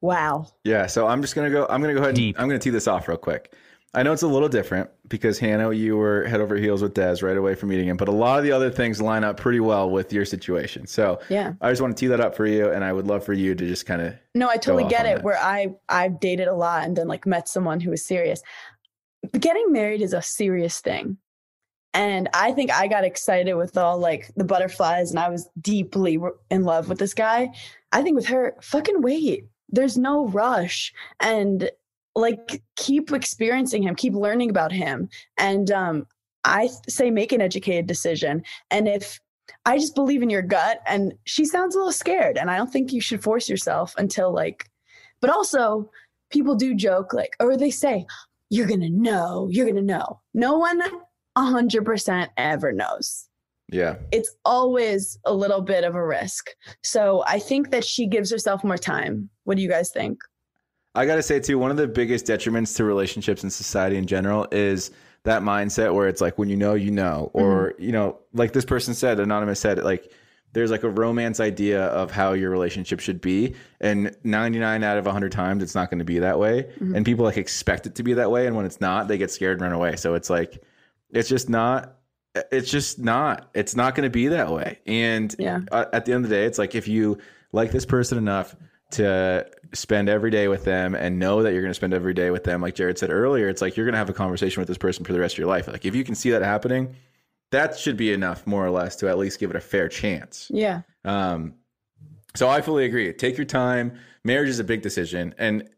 Wow. Yeah, so I'm just gonna go. I'm gonna go ahead. And, I'm gonna tee this off real quick. I know it's a little different because Hannah, you were head over heels with Des right away from meeting him, but a lot of the other things line up pretty well with your situation. So Yeah. I just want to tee that up for you, and I would love for you to just kind of No, I totally get it. that. Where I I've dated a lot and then like met someone who was serious. Getting married is a serious thing. And I think I got excited with all like the butterflies and I was deeply in love with this guy. I think with her, fucking wait. There's no rush. And like keep experiencing him, keep learning about him. And um I say make an educated decision. And if I just believe in your gut and she sounds a little scared and I don't think you should force yourself until like but also people do joke like or they say you're to know, you're to know. No one 100% ever knows. yeah. It's always a little bit of a risk. So I think that she gives herself more time. What do you guys think? I got to say too, one of the biggest detriments to relationships and society in general is that mindset where it's like when you know, you know, or you know, like this person said, anonymous said, like there's like a romance idea of how your relationship should be, and 99 out of 100 times it's not going to be that way, Mhm. and people like expect it to be that way, and when it's not, they get scared and run away. So it's like, it's just not. It's just not. It's not going to be that way. And Yeah. at the end of the day, it's like if you like this person enough to spend every day with them and know that you're going to spend every day with them, like Jared said earlier, it's like you're going to have a conversation with this person for the rest of your life. Like if you can see that happening, that should be enough, more or less, to at least give it a fair chance. Yeah. Um, so I fully agree. Take your time. Marriage is a big decision, and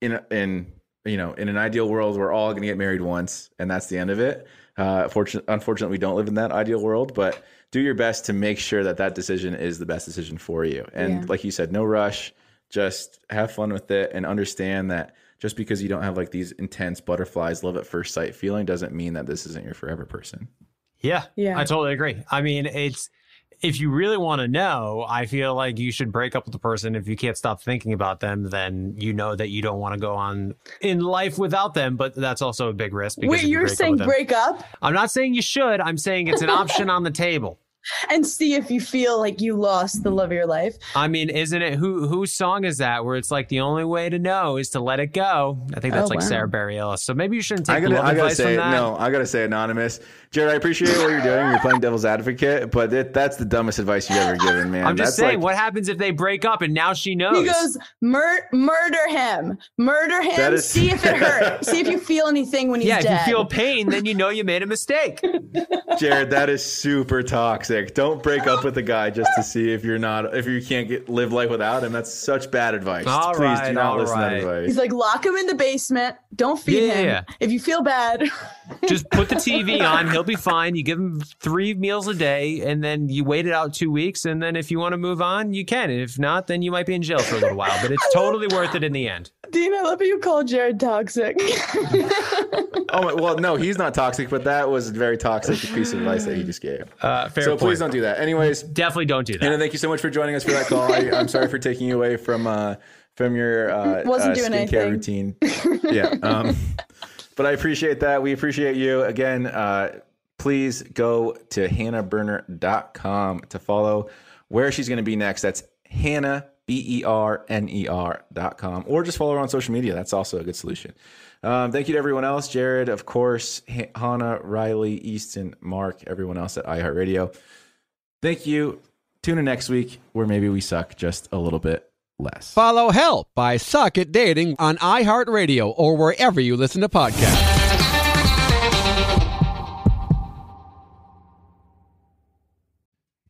in in you know in an ideal world, we're all going to get married once, and that's the end of it. Uh, fortunate, unfortunately, we don't live in that ideal world, but do your best to make sure that that decision is the best decision for you. And Yeah. like you said, no rush. Just have fun with it, and understand that just because you don't have like these intense butterflies, love at first sight feeling, doesn't mean that this isn't your forever person. Yeah. Yeah. I totally agree. I mean, it's if you really want to know, I feel like you should break up with the person. If you can't stop thinking about them, then you know that you don't want to go on in life without them. But that's also a big risk. Because Wait, you you're break saying with them- break up I'm not saying you should. I'm saying it's an option on the table. And see if you feel like you lost the love of your life. I mean, isn't it who whose song is that? Where it's like the only way to know is to let it go. I think that's Oh, like wow. Sara Bareilles. So maybe you shouldn't take I gotta, love I gotta advice say, from that. no, I gotta say, anonymous, Jared. I appreciate what you're doing. You're playing devil's advocate, but it, that's the dumbest advice you've ever given, man. I'm just That's saying, like- what happens if they break up and now she knows? He goes, Mur- murder him, murder him. That is- see if it hurts. see if you feel anything when he's yeah, dead. if you feel pain, then you know you made a mistake. Jared, that is super toxic. Don't break up with a guy just to see if you're not, if you can't get live life without him. That's such bad advice. All Please do not listen right. to that advice. He's like, lock him in the basement. Don't feed Yeah, him. yeah. If you feel bad, Just put the TV on, he'll be fine. You give him three meals a day, and then you wait it out two weeks. And then if you want to move on, you can. If not, then you might be in jail for a little while. But it's totally worth it in the end. Dean, I love how you call Jared toxic. oh my, well, no, he's not toxic, but that was a very toxic piece of advice that he just gave. Uh, fair so point. please don't do that. Anyways, definitely don't do that. And thank you so much for joining us for that call. I, I'm sorry for taking you away from uh, from your uh, Wasn't uh, doing skincare anything. routine. yeah, um, but I appreciate that. We appreciate you again. Uh, please go to hannahberner.com to follow where she's going to be next. That's Hannah B E R N E R dot com, or just follow her on social media. That's also a good solution. Um, thank you to everyone else, Jared, of course, Hannah, Riley, Easton, Mark, everyone else at iHeartRadio. Thank you. Tune in next week where maybe we suck just a little bit less. Follow Help I Suck at Dating on iHeartRadio or wherever you listen to podcasts.